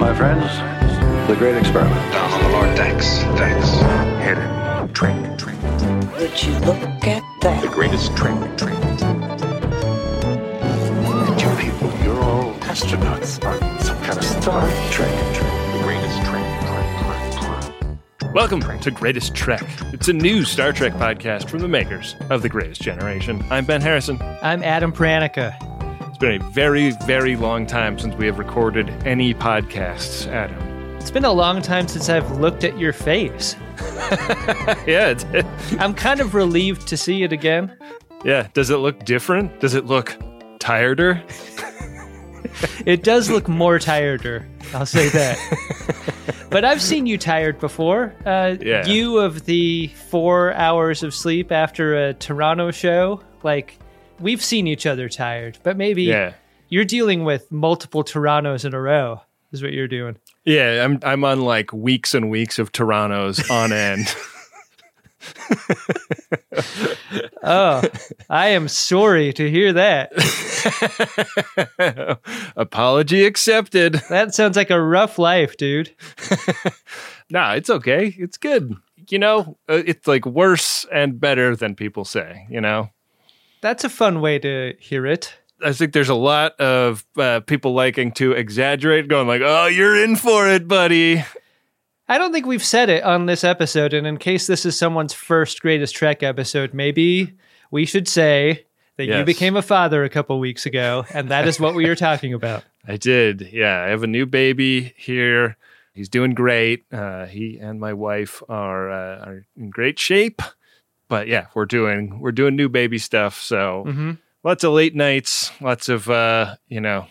my friends, the great experiment. Down on the lower decks. Decks. Hidden trick, trick. Would you look at that? The greatest trick, trick. And you people, you're all astronauts on some kind of Star Trek trip. The greatest trick, trick, trick, trick. Welcome to Greatest Trek. It's a new Star Trek podcast from the makers of The Greatest Generation. I'm Ben Harrison. I'm Adam Pranica. It's been a very, very long time since we have recorded any podcasts, Adam. It's been a long time since I've looked at your face. yeah, I'm kind of relieved to see it again. yeah. Does it look different? Does it look tireder? It does look more tireder. I'll say that. but I've seen you tired before. Uh, Yeah. You of the four hours of sleep after a Toronto show. Like, we've seen each other tired, but maybe Yeah. you're dealing with multiple Torontos in a row, is what you're doing. Yeah, I'm I'm on like weeks and weeks of Torontos on end. Oh, I am sorry to hear that. Apology accepted. That sounds like a rough life, dude. Nah, it's okay. It's good. You know, uh, it's like worse and better than people say, you know? That's a fun way to hear it. I think there's a lot of uh, people liking to exaggerate, going like, "Oh, you're in for it, buddy." I don't think we've said it on this episode, and in case this is someone's first greatest Trek episode, maybe we should say that you became a father a couple weeks ago, and that is what we are talking about. I did. Yeah, I have a new baby here. He's doing great. Uh, he and my wife are uh, are in great shape. But yeah, we're doing we're doing new baby stuff. So Mhm. lots of late nights. Lots of uh, you know,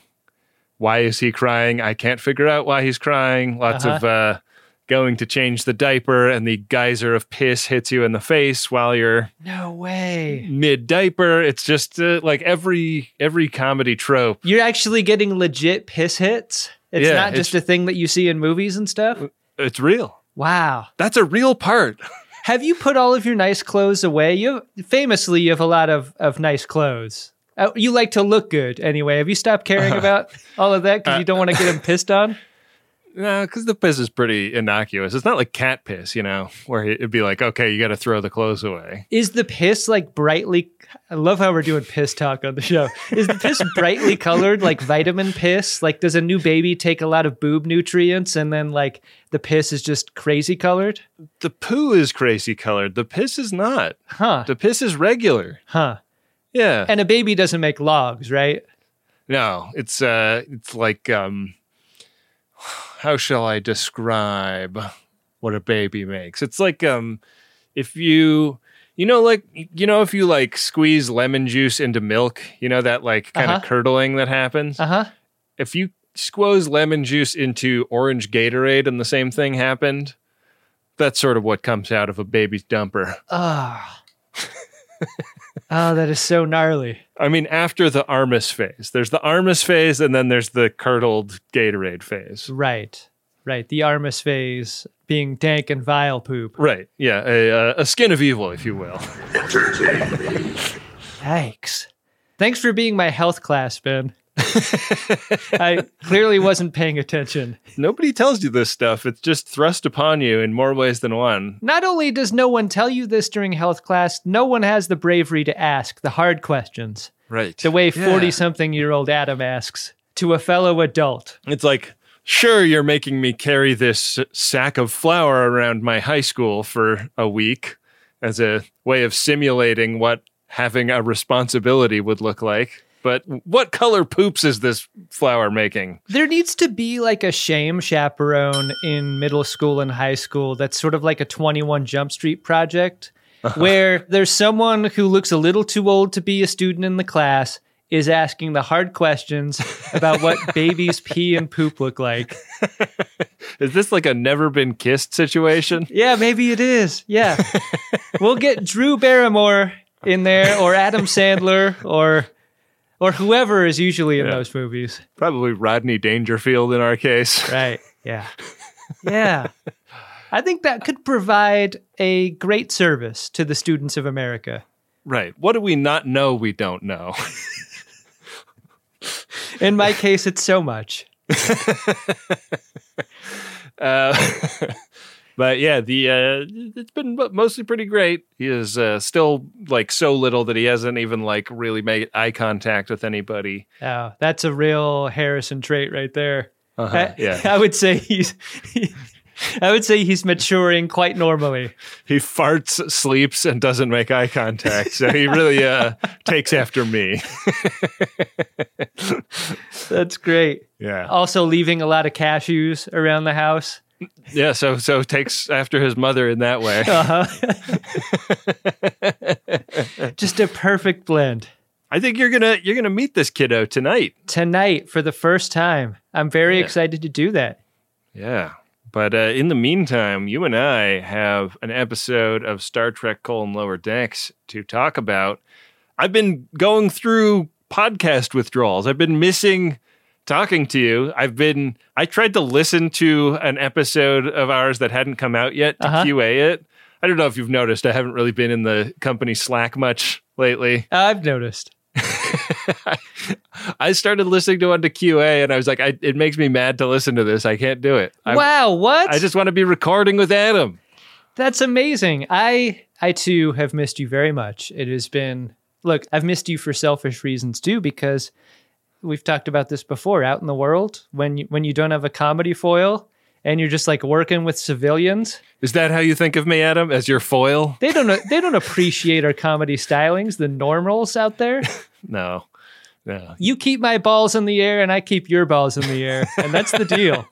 why is he crying? I can't figure out why he's crying. Lots of uh, going to change the diaper, and the geyser of piss hits you in the face while you're No way. mid diaper. It's just uh, like every every comedy trope. You're actually getting legit piss hits? It's Yeah, not just it's- a thing that you see in movies and stuff? It's real. Wow. That's a real part. Have you put all of your nice clothes away? You famously you have a lot of, of nice clothes. Uh, you like to look good anyway. Have you stopped caring about all of that because you don't want to get them pissed on? No, because the piss is pretty innocuous. It's not like cat piss, you know, where it'd be like, okay, you got to throw the clothes away. Is the piss like brightly? I love how we're doing piss talk on the show. Is the piss brightly colored like vitamin piss? Like, does a new baby take a lot of boob nutrients and then like the piss is just crazy colored? The poo is crazy colored. The piss is not. Huh? The piss is regular. Huh? Yeah. And a baby doesn't make logs, right? no, it's uh, it's like um, how shall I describe what a baby makes? It's like um, if you. You know, like you know, if you like squeeze lemon juice into milk, you know that like kind of Uh-huh. curdling that happens. Uh huh. if you squeeze lemon juice into orange Gatorade and the same thing happened, that's sort of what comes out of a baby's dumper. Ah. oh, that is so gnarly. I mean, after the Armus phase, there's the Armus phase, and then there's the curdled Gatorade phase. Right. Right. The Armus phase being dank and vile poop. Right? Yeah, a, uh, a skin of evil, if you will. Yikes. Thanks for being my health class, Ben. I clearly wasn't paying attention. Nobody tells you this stuff. It's just thrust upon you in more ways than one. Not only does no one tell you this during health class, no one has the bravery to ask the hard questions Right. the way Yeah. 40 something year old Adam asks to a fellow adult. It's like, sure, you're making me carry this sack of flour around my high school for a week as a way of simulating what having a responsibility would look like. But what color poops is this flower making? There needs to be like a shame chaperone in middle school and high school that's sort of like a 21 Jump Street project uh-huh. where there's someone who looks a little too old to be a student in the class is asking the hard questions about what babies pee and poop look like. Is this like a never been kissed situation? Yeah, maybe it is. Yeah. we'll get Drew Barrymore in there or Adam Sandler or or whoever is usually in Yeah. those movies. Probably Rodney Dangerfield in our case. Right. Yeah. Yeah. I think that could provide a great service to the students of America. Right. What do we not know we don't know? In my case, it's so much. Uh, but yeah, the uh, it's been mostly pretty great. He is uh, still like so little that he hasn't even like really made eye contact with anybody. Oh, that's a real Harrison trait right there. Uh-huh, I, yeah. I would say he's. I would say he's maturing quite normally. He farts, sleeps, and doesn't make eye contact. So he really uh, takes after me. That's great. Yeah, Also, leaving a lot of cashews around the house. Yeah. So so takes after his mother in that way. Just a perfect blend. I think you're gonna you're gonna meet this kiddo tonight. Tonight, for the first time, I'm very Yeah. excited to do that. Yeah. But uh, in the meantime, you and I have an episode of Star Trek colon lower decks to talk about. I've been going through podcast withdrawals. I've been missing talking to you. I've been I tried to listen to an episode of ours that hadn't come out yet to Uh-huh. QA it. I don't know if you've noticed. I haven't really been in the company Slack much lately. I've noticed. I started listening to one to QA and I was like, I, it makes me mad to listen to this. I can't do it. I, wow, what? I just want to be recording with Adam. That's amazing. I I too have missed you very much. It has been look, I've missed you for selfish reasons too because we've talked about this before out in the world when you when you don't have a comedy foil and you're just like working with civilians. Is that how you think of me, Adam, as your foil? They don't they don't appreciate our comedy stylings, the normals out there. No, no. You keep my balls in the air and I keep your balls in the air, and that's the deal.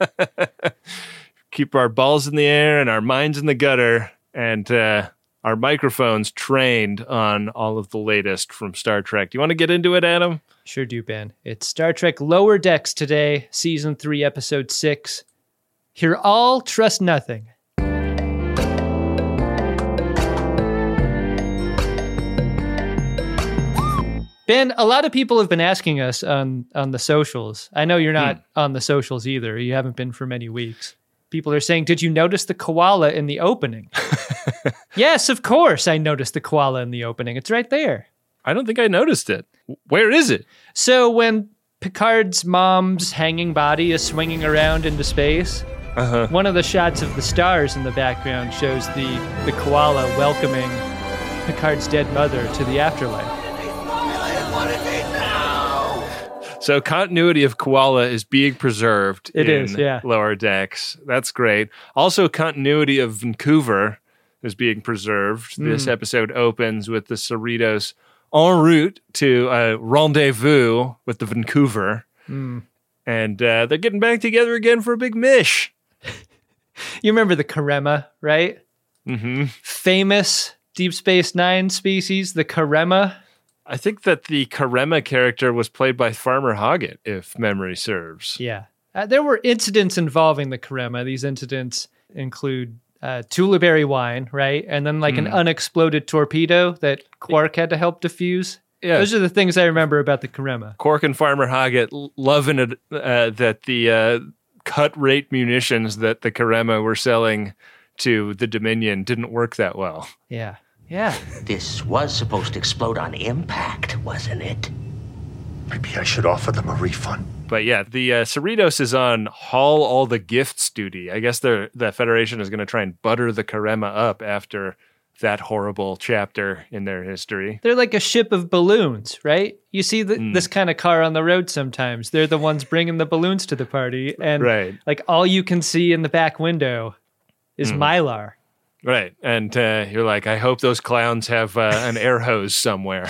Keep our balls in the air and our minds in the gutter, and uh, our microphones trained on all of the latest from Star Trek. Do you want to get into it, Adam? Sure do, Ben. It's Star Trek Lower Decks today, season three, episode six. Hear all, trust nothing. Ben, a lot of people have been asking us on on the socials. I know you're not hmm. on the socials either. You haven't been for many weeks. People are saying, "Did you notice the koala in the opening?" yes, of course, I noticed the koala in the opening. It's right there. I don't think I noticed it. Where is it? So when Picard's mom's hanging body is swinging around into space, Uh-huh. one of the shots of the stars in the background shows the, the koala welcoming Picard's dead mother to the afterlife. So continuity of koala is being preserved. It in is, yeah. Lower decks. That's great. Also, continuity of Vancouver is being preserved. This Hmm. episode opens with the Cerritos en route to a rendezvous with the Vancouver, Hmm. and uh, they're getting back together again for a big mish. You remember the Karemma, right? hmm Famous Deep Space Nine species, the Karemma. I think that the Karemma character was played by Farmer Hoggett, if memory serves. Yeah. Uh, there were incidents involving the Karemma. These incidents include uh, Tulaberry wine, right? And then like an unexploded torpedo that Quark had to help defuse. Yeah. Those are the things I remember about the Karemma. Quark and Farmer Hoggett loving it uh, that the uh, cut rate munitions that the Karemma were selling to the Dominion didn't work that well. Yeah. Yeah. This was supposed to explode on impact, wasn't it? Maybe I should offer them a refund. But yeah, the uh, Cerritos is on haul all the gifts duty. I guess they're, the Federation is going to try and butter the Karemma up after that horrible chapter in their history. They're like a ship of balloons, right? You see th- Hmm. this kind of car on the road sometimes. They're the ones bringing the balloons to the party. And Right. like all you can see in the back window is Hmm. Mylar. Right. And uh, you're like, I hope those clowns have uh, an air hose somewhere.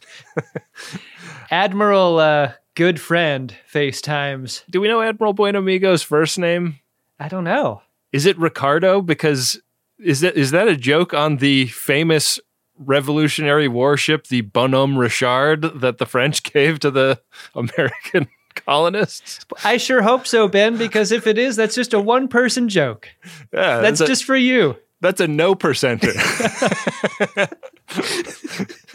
Admiral uh, Good Friend FaceTimes. Do we know Admiral Buenamigo's first name? I don't know. Is it Ricardo? Because is that is that a joke on the famous Revolutionary warship, the Bonhomme Richard, that the French gave to the American colonists? I sure hope so, Ben, because if it is, that's just a one person joke. Yeah, That's a, just for you. that's a no percenter.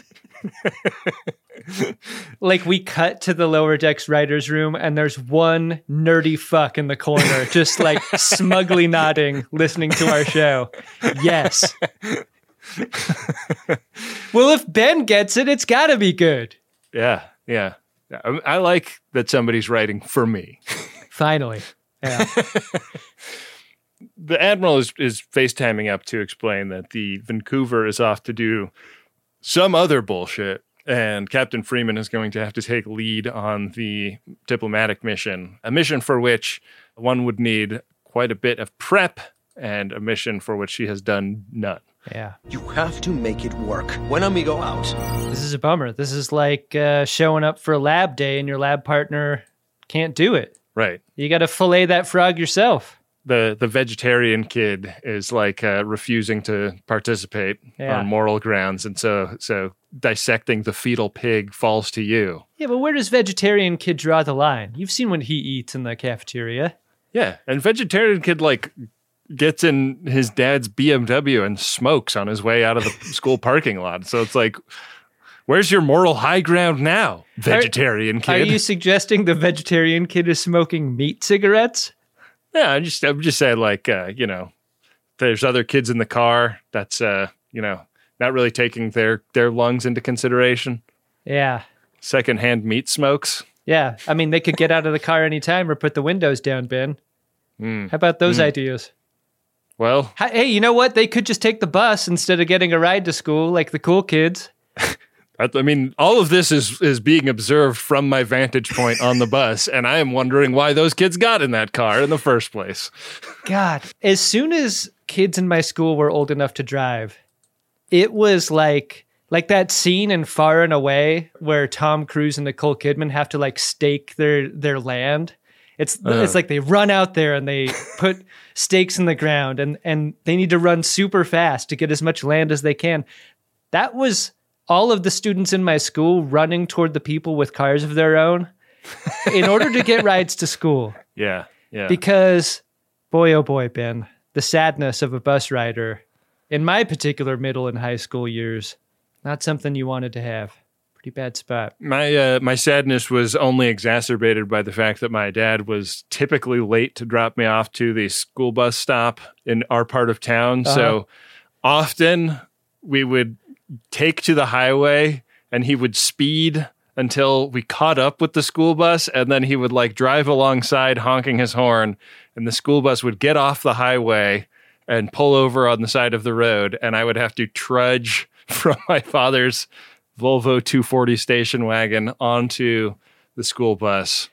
Like we cut to the lower decks writers room and there's one nerdy fuck in the corner, just like smugly nodding, listening to our show. Yes. well, if Ben gets it, it's gotta be good. yeah, yeah. I, I like that somebody's writing for me. Finally. Yeah. the admiral is is FaceTiming up to explain that the Vancouver is off to do some other bullshit, and Captain Freeman is going to have to take lead on the diplomatic mission, a mission for which one would need quite a bit of prep, and a mission for which she has done none. Yeah. You have to make it work. Buenamigo out. This is a bummer. This is like uh, showing up for a lab day and your lab partner can't do it. Right. You got to fillet that frog yourself. The the vegetarian kid is like uh, refusing to participate Yeah. on moral grounds, and so so dissecting the fetal pig falls to you. Yeah, but where does vegetarian kid draw the line? You've seen what he eats in the cafeteria. Yeah, and vegetarian kid like gets in his dad's BMW and smokes on his way out of the school parking lot. So it's like, where's your moral high ground now, vegetarian Are kid? Are you suggesting the vegetarian kid is smoking meat cigarettes? yeah, I'm just I'm just saying like uh, you know, there's other kids in the car that's uh you know not really taking their their lungs into consideration. Yeah. Secondhand meat smokes. Yeah. I mean, they could get out of the car anytime or put the windows down, Ben. Hmm. How about those ideas? Well, Hey, you know what? They could just take the bus instead of getting a ride to school like the cool kids. I, mean, all of this is is being observed from my vantage point on the bus, and I am wondering why those kids got in that car in the first place. God, as soon as kids in my school were old enough to drive, it was like like that scene in Far and Away where Tom Cruise and Nicole Kidman have to like stake their their land. It's it's uh-huh. like they run out there and they put stakes in the ground and and they need to run super fast to get as much land as they can. That was all of the students in my school running toward the people with cars of their own in order to get rides to school Yeah, yeah. because boy oh boy ben the sadness of a bus rider in my particular middle and high school years not something you wanted to have pretty bad spot my uh, my sadness was only exacerbated by the fact that my dad was typically late to drop me off to the school bus stop in our part of town. So often we would take to the highway and he would speed until we caught up with the school bus and then he would like drive alongside honking his horn and the school bus would get off the highway and pull over on the side of the road and I would have to trudge from my father's Volvo 240 station wagon onto the school bus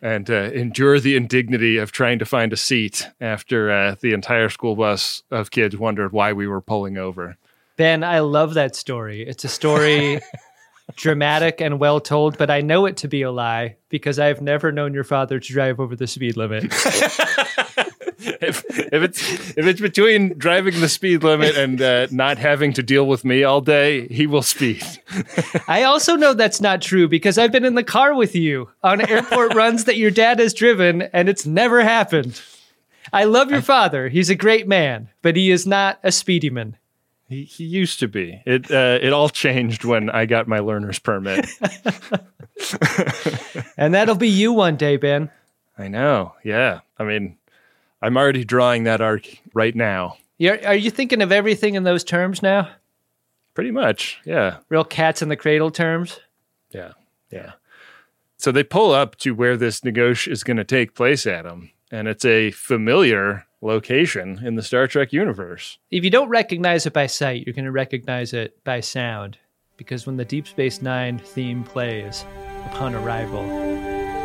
and uh, endure the indignity of trying to find a seat after uh, the entire school bus of kids wondered why we were pulling over. ben i love that story it's a story dramatic and well told but i know it to be a lie because i've never known your father to drive over the speed limit if, if it's if it's between driving the speed limit and uh, not having to deal with me all day, he will speed. I also know that's not true because I've been in the car with you on airport runs that your dad has driven and it's never happened. I love your father. He's a great man, but he is not a speedy man. He, he used to be. It uh, it all changed when I got my learner's permit. And that'll be you one day, Ben. I know. Yeah. I mean, I'm already drawing that arc right now. You're, are you thinking of everything in those terms now? Pretty much. Yeah. Real cats in the cradle terms? Yeah. Yeah. So they pull up to where this negotiation is going to take place, Adam, and it's a familiar location in the Star Trek universe. If you don't recognize it by sight, you're going to recognize it by sound. Because when the Deep Space Nine theme plays upon arrival,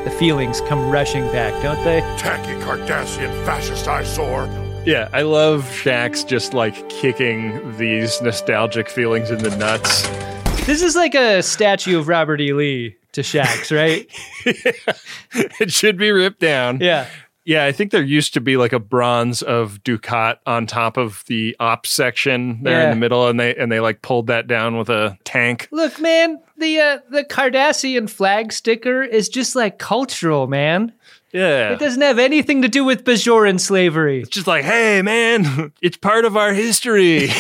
the feelings come rushing back, don't they? Tacky Cardassian fascist eyesore. Yeah, I love Shaxs just like kicking these nostalgic feelings in the nuts. This is like a statue of Robert E. Lee to Shaxs, right? it should be ripped down. yeah. Yeah, I think there used to be like a bronze of Dukat on top of the ops section there in the middle, and they and they like pulled that down with a tank. Look, man, the uh, the Cardassian flag sticker is just like cultural, man. Yeah, It doesn't have anything to do with Bajoran slavery. it's just like, hey, man, it's part of our history.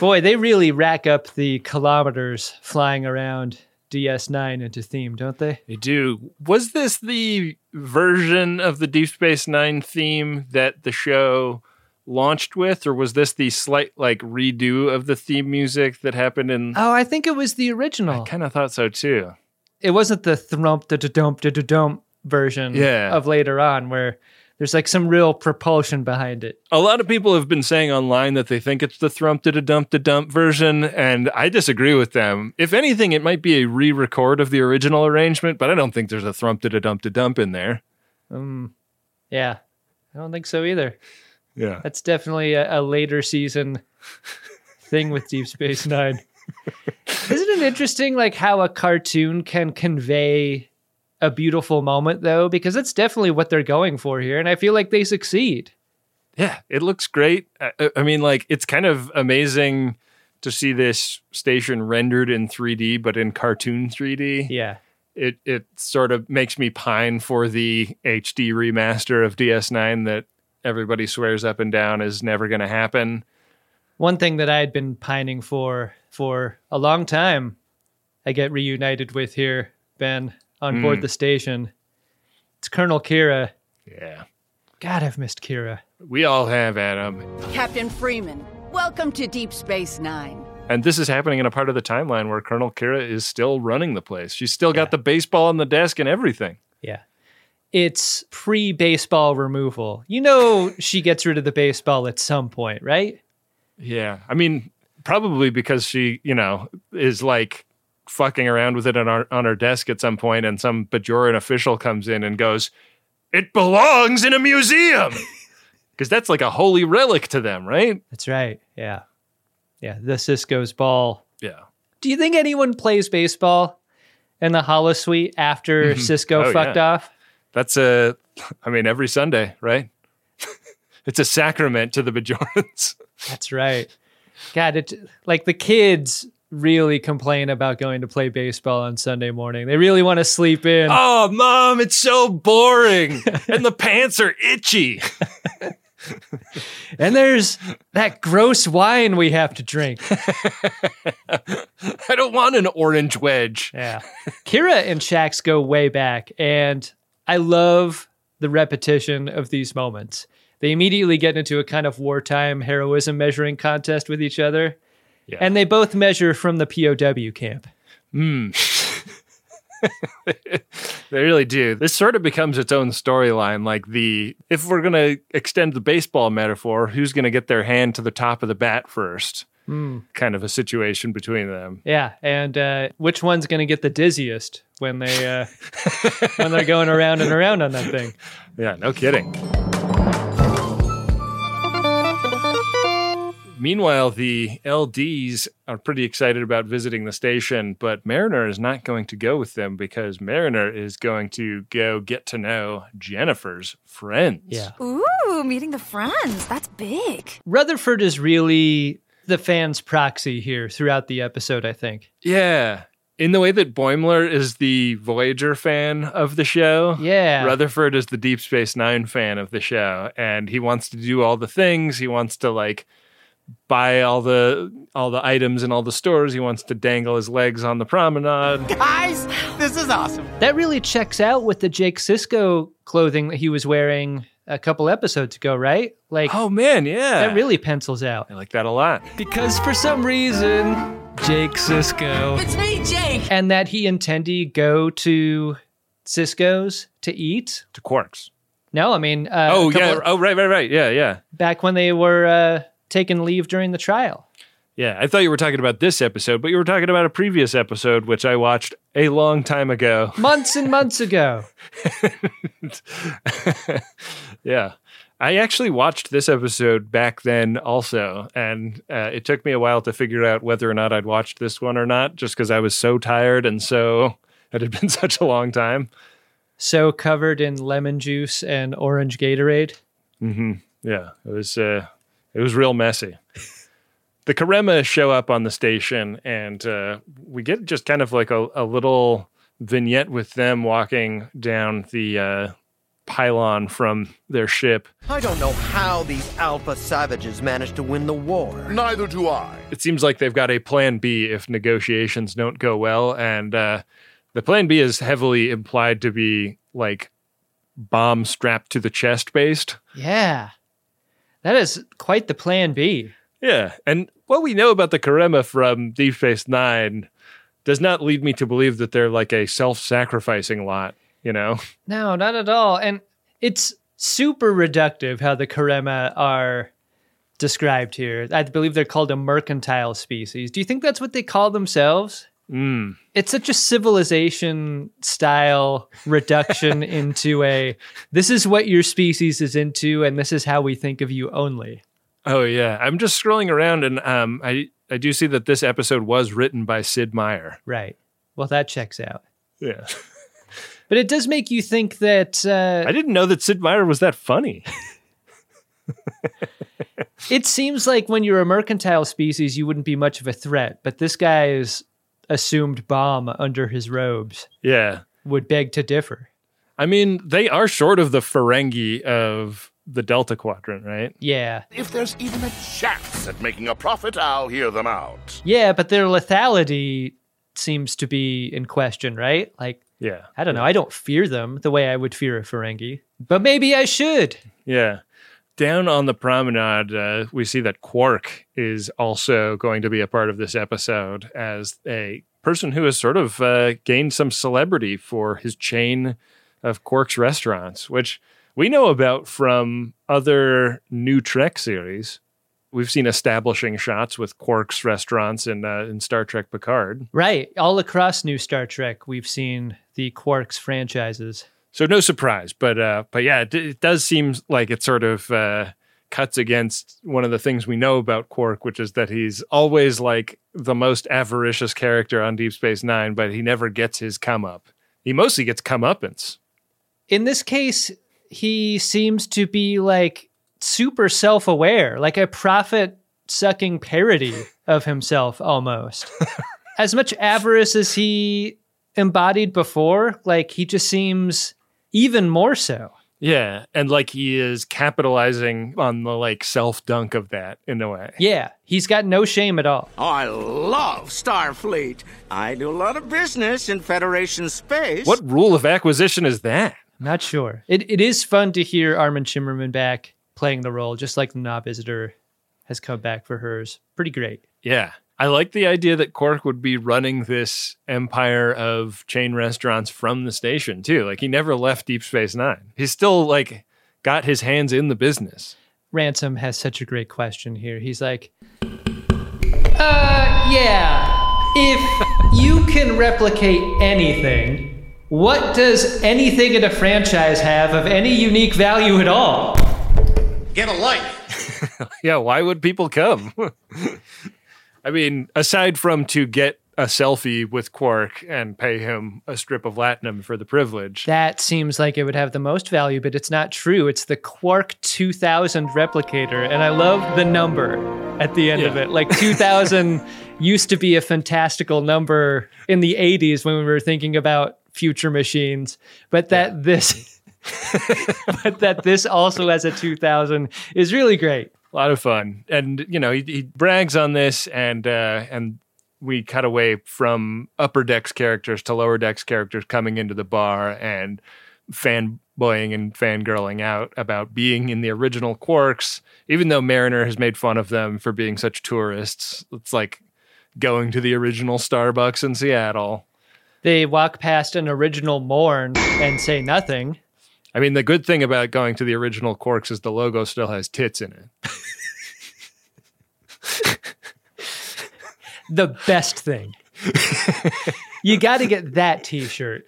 Boy, they really rack up the kilometers flying around DS9 into theme, don't they? they do. Was this the version of the Deep Space Nine theme that the show launched with, or was this the slight like redo of the theme music that happened in? Oh, I think it was the original I kind of thought so too. It wasn't the thrump da da dump da da dump version Yeah. of later on where there's like some real propulsion behind it. A lot of people have been saying online that they think it's the thrump da dump da dump version, and I disagree with them. If anything, it might be a re-record of the original arrangement, but I don't think there's a thrump da dump da dump in there. Um, yeah, I don't think so either. Yeah. That's definitely a, a later season thing with Deep Space Nine. Isn't it interesting, like how a cartoon can convey a beautiful moment, though? Because that's definitely what they're going for here, and I feel like they succeed. Yeah, it looks great. I, I mean, like it's kind of amazing to see this station rendered in 3D, but in cartoon 3D. Yeah, It it sort of makes me pine for the HD remaster of DS9 that everybody swears up and down is never going to happen. one thing that I had been pining for for a long time, I get reunited with here, Ben, on hmm. board the station. It's Colonel Kira. Yeah, God, I've missed Kira. we all have Adam, Captain Freeman, welcome to Deep Space Nine. and this is happening in a part of the timeline where Colonel Kira is still running the place. She's still got the baseball on the desk and everything. Yeah. It's pre baseball removal. You know, she gets rid of the baseball at some point, right? Yeah. I mean, probably because she, you know, is like fucking around with it on, our, on her desk at some point, and some Bajoran official comes in and goes, It belongs in a museum. Because that's like a holy relic to them, right? That's right. Yeah. Yeah. The Sisko's ball. Yeah. Do you think anyone plays baseball in the holosuite after oh, Cisco Oh, fucked yeah. off? That's a, I mean, every Sunday, right? it's a sacrament to the Bajorans. That's right. God, it like the kids really complain about going to play baseball on Sunday morning. They really want to sleep in. oh, mom, it's so boring. and the pants are itchy. And there's that gross wine we have to drink. I don't want an orange wedge. Yeah. Kira and Shaxs go way back, and I love the repetition of these moments. They immediately get into a kind of wartime heroism measuring contest with each other. Yeah. And they both measure from the POW camp. Hmm. They really do. This sort of becomes its own storyline. Like the if we're gonna extend the baseball metaphor, who's gonna get their hand to the top of the bat first? Kind of a situation between them. Yeah, and uh, which one's going to get the dizziest when they uh, when they're going around and around on that thing? Yeah, no kidding. Meanwhile, the LDs are pretty excited about visiting the station, but Mariner is not going to go with them because Mariner is going to go get to know Jennifer's friends. Yeah, Ooh, meeting the friends. That's big. Rutherford is really the fans' proxy here throughout the episode. I think. Yeah. In the way that Boimler is the Voyager fan of the show, Yeah, Rutherford is the Deep Space Nine fan of the show, and he wants to do all the things. He wants to like buy all the all the items in all the stores. He wants to dangle his legs on the promenade. Guys, this is awesome. that really checks out with the Jake Sisko clothing that he was wearing a couple episodes ago, right? Like Oh man, yeah, that really pencils out. I like that a lot. Because for some reason, Jake Sisko. It's me, Jake. And that he and Tendi go to Sisko's to eat. To Quarks. No, I mean, uh, oh a couple- yeah. Oh right, right, right. Yeah, yeah, back when they were uh, taking leave during the trial. yeah. I thought you were talking about this episode, but you were talking about a previous episode which I watched a long time ago. Months and months ago. yeah. I actually watched this episode back then also, and uh, it took me a while to figure out whether or not I'd watched this one or not, just because I was so tired and so it had been such a long time. So covered in lemon juice and orange Gatorade. Yeah, it was uh, it was real messy. The Karemma show up on the station, and uh, we get just kind of like a, a little vignette with them walking down the uh, pylon from their ship. I don't know how these alpha savages managed to win the war. Neither do I. it seems like they've got a plan B if negotiations don't go well. And uh, the plan B is heavily implied to be like bomb strapped to the chest based. Yeah. That is quite the plan B. Yeah, and what we know about the Karemma from Deep Space Nine does not lead me to believe that they're like a self-sacrificing lot. You know? No, not at all. And it's super reductive how the Karemma are described here. I believe they're called a mercantile species. Do you think that's what they call themselves? Mm. It's such a civilization style reduction into a this is what your species is into and this is how we think of you only. Oh yeah, I'm just scrolling around and um, I I do see that this episode was written by Sid Meier. Right. Well, that checks out. Yeah. But it does make you think that uh, I didn't know that Sid Meier was that funny. it seems like when you're a mercantile species, you wouldn't be much of a threat. But this guy's assumed bomb under his robes Yeah. would beg to differ. I mean, they are short of the Ferengi of the Delta Quadrant, right? Yeah. If there's even a chance at making a profit, I'll hear them out. Yeah, but their lethality seems to be in question, right? Like, Yeah. I don't know. I don't fear them the way I would fear a Ferengi, but maybe I should. Yeah. Down on the promenade, uh, we see that Quark is also going to be a part of this episode as a person who has sort of uh, gained some celebrity for his chain of Quark's restaurants, which we know about from other new Trek series. We've seen establishing shots with Quark's restaurants in uh, in Star Trek Picard. Right. All across New Star Trek, we've seen the Quarks franchises. So no surprise, but uh, but yeah, it, it does seem like it sort of uh, cuts against one of the things we know about Quark, which is that he's always like the most avaricious character on Deep Space Nine, but he never gets his come up. He mostly gets comeuppance. In this case, he seems to be like super self aware, like a profit sucking parody of himself almost. as much avarice as he embodied before, like he just seems even more so. Yeah, and like he is capitalizing on the like self dunk of that in a way. Yeah, he's got no shame at all. Oh, I love Starfleet. I do a lot of business in Federation space. What rule of acquisition is that? Not sure. It it is fun to hear Armin Shimerman back playing the role, just like the Knob Visitor has come back for hers. Pretty great. Yeah. I like the idea that Quark would be running this empire of chain restaurants from the station too. Like he never left Deep Space Nine. He's still like got his hands in the business. Ransom has such a great question here. He's like, uh, yeah. If you can replicate anything, what does anything in a franchise have of any unique value at all? Get a life. yeah, why would people come? I mean, aside from to get a selfie with Quark and pay him a strip of latinum for the privilege. That seems like it would have the most value, but it's not true. It's the Quark 2000 replicator, and I love the number at the end yeah. of it. Like 2000 used to be a fantastical number in the 80s when we were thinking about future machines, but that yeah. this but that this also has a 2000 is really great. A lot of fun, and you know he, he brags on this, and uh, and we cut away from upper decks characters to lower decks characters coming into the bar and fanboying and fangirling out about being in the original Quarks, even though Mariner has made fun of them for being such tourists. It's like going to the original Starbucks in Seattle. They walk past an original Morn and say nothing. I mean, the good thing about going to the original Quarks is the logo still has tits in it. the best thing. you got to get that T-shirt.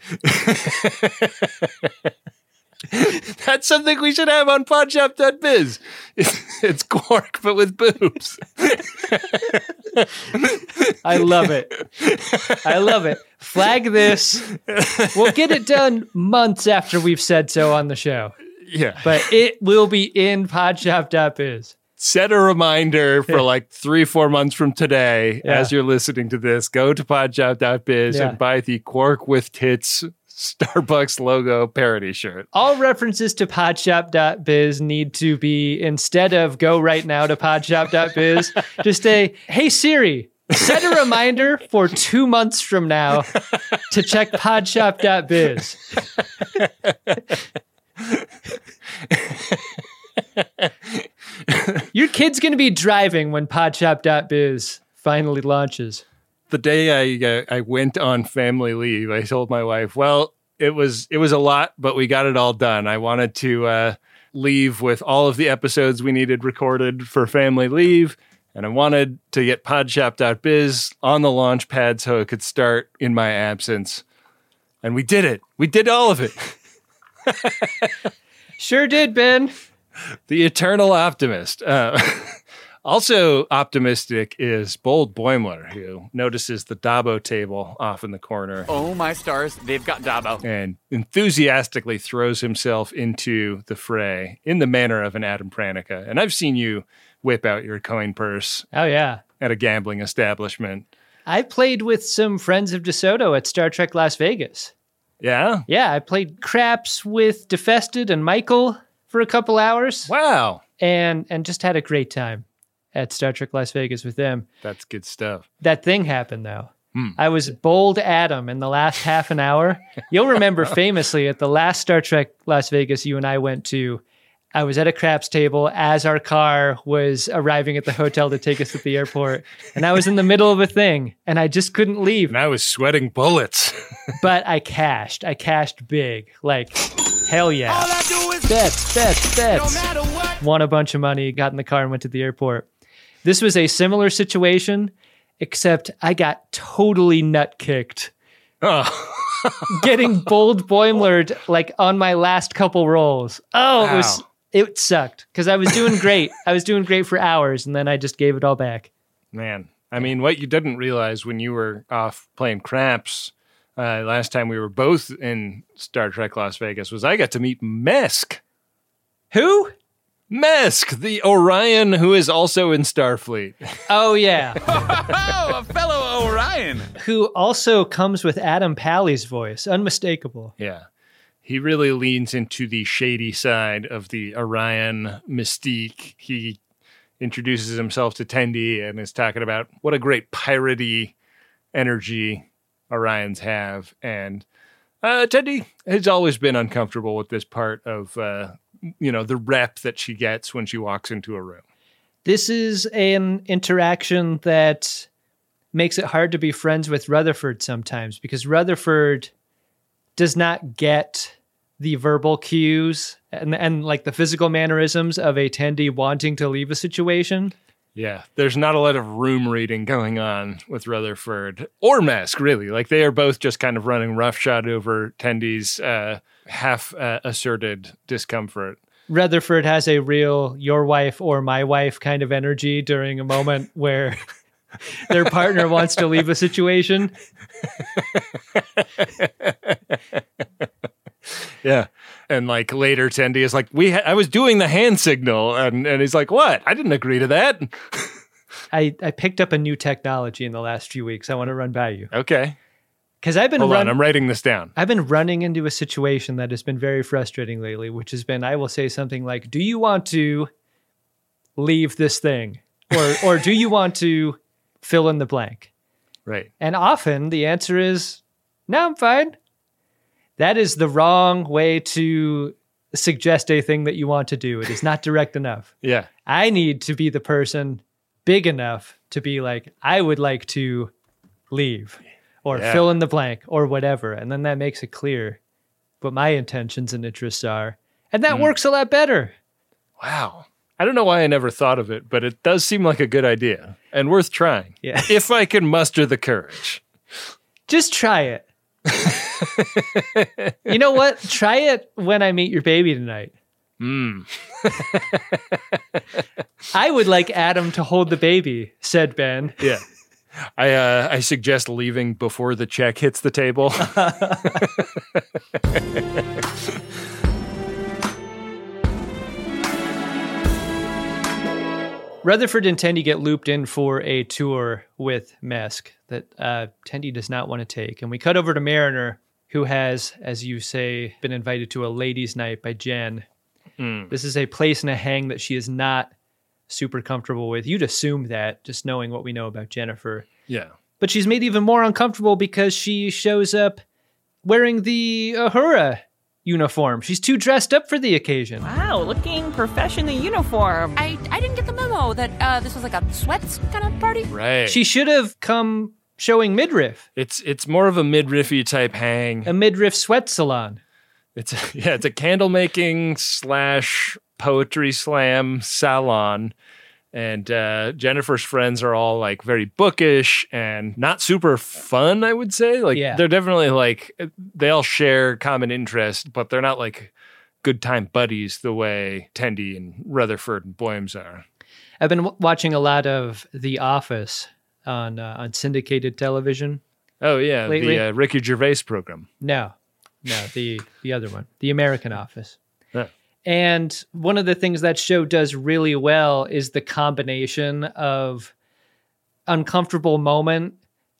That's something we should have on podshop.biz. It's, it's Quark, but with boobs. I love it. I love it. Flag this. We'll get it done months after we've said so on the show. Yeah. But it will be in podshop.biz set a reminder for like three, four months from today Yeah. as you're listening to this. Go to podshop.biz Yeah. and buy the Quark with Tits Starbucks logo parody shirt. All references to podshop.biz need to be instead of go right now to podshop.biz, just a hey Siri, set a reminder for two months from now to check podshop.biz. Your kid's going to be driving when podshop.biz finally launches. The day I uh, I went on family leave, I told my wife, "Well, it was it was a lot, but we got it all done. I wanted to uh, leave with all of the episodes we needed recorded for family leave, and I wanted to get Podshop.biz on the launch pad so it could start in my absence. And we did it. We did all of it. Sure did, Ben. the eternal optimist. Uh, also optimistic is Bold Boimler, who notices the Dabo table off in the corner Oh my stars, they've got Dabo. and enthusiastically throws himself into the fray in the manner of an Adam Pranica. And I've seen you whip out your coin purse Oh, yeah. at a gambling establishment. I played with some friends of DeSoto at Star Trek Las Vegas. Yeah? Yeah, I played craps with Defested and Michael for a couple hours. Wow. And and just had a great time at Star Trek Las Vegas with them. That's good stuff. That thing happened though. Hmm. I was bold Adam in the last half an hour. You'll remember famously at the last Star Trek Las Vegas you and I went to, I was at a craps table as our car was arriving at the hotel to take us to the airport. And I was in the middle of a thing and I just couldn't leave. And I was sweating bullets. But I cashed. I cashed big. Like, hell yeah. Bets, bets, bets. Won a bunch of money, got in the car and went to the airport. This was a similar situation, except I got totally nut kicked. oh. Getting bold boimlered like on my last couple rolls. Oh, it was Wow. it sucked because I was doing great. I was doing great for hours, and then I just gave it all back. Man, I mean, what you didn't realize when you were off playing craps uh, last time we were both in Star Trek Las Vegas was I got to meet Mesk. Who? Mesk, the Orion who is also in Starfleet. Oh yeah. Oh, a fellow Orion. Who also comes with Adam Pally's voice, unmistakable. Yeah. He really leans into the shady side of the Orion mystique. He introduces himself to Tendi and is talking about what a great piratey energy Orions have. And uh, Tendi has always been uncomfortable with this part of, uh, you know, the rep that she gets when she walks into a room. This is an interaction that makes it hard to be friends with Rutherford sometimes because Rutherford does not get the verbal cues and, and like the physical mannerisms of a Tendi wanting to leave a situation. Yeah, there's not a lot of room reading going on with Rutherford or Mesk, really. Like they are both just kind of running roughshod over Tendi's uh, half uh, asserted discomfort. Rutherford has a real your wife or my wife kind of energy during a moment where their partner wants to leave a situation. Yeah, and like later, Tendi is like, "We, ha- I was doing the hand signal," and and he's like, "What? I didn't agree to that." I, I picked up a new technology in the last few weeks. I want to run by you Okay, because I've been hold run- on, I'm writing this down. I've been running into a situation that has been very frustrating lately, which has been I will say something like, "Do you want to leave this thing?" or or do you want to fill in the blank? Right. And often the answer is, "No, I'm fine." That is the wrong way to suggest a thing that you want to do. It is not direct enough. Yeah. I need to be the person big enough to be like, I would like to leave or Yeah. fill in the blank or whatever. And then that makes it clear what my intentions and interests are. And that Mm. works a lot better. Wow. I don't know why I never thought of it, but it does seem like a good idea and worth trying. Yeah. If I can muster the courage. Just try it. you know what? Try it when I meet your baby tonight. Mm. I would like Adam to hold the baby, said Ben. Yeah. I uh, I suggest leaving before the check hits the table. Rutherford and Tendi get looped in for a tour with Mesk that uh, Tendi does not want to take. And we cut over to Mariner, who has, as you say, been invited to a ladies' night by Jen. Mm. This is a place and a hang that she is not super comfortable with. You'd assume that, just knowing what we know about Jennifer. Yeah. But she's made even more uncomfortable because she shows up wearing the Uhura uniform. She's too dressed up for the occasion. Wow, looking professional uniform. I, I didn't get the memo that uh, this was like a sweats kind of party. Right. She should have come showing midriff, it's it's more of a midriffy type hang. a midriff sweat salon. It's a, yeah, it's a candle making slash poetry slam salon. And uh, Jennifer's friends are all like very bookish and not super fun, I would say. Like Yeah. they're definitely like they all share common interest, but they're not like good time buddies the way Tendi and Rutherford and Boims are. I've been w- watching a lot of The Office on uh, on syndicated television. Oh yeah, Lately? the uh, Ricky Gervais program. No, no, the the other one, The American Office. Yeah. And one of the things that show does really well is the combination of uncomfortable moment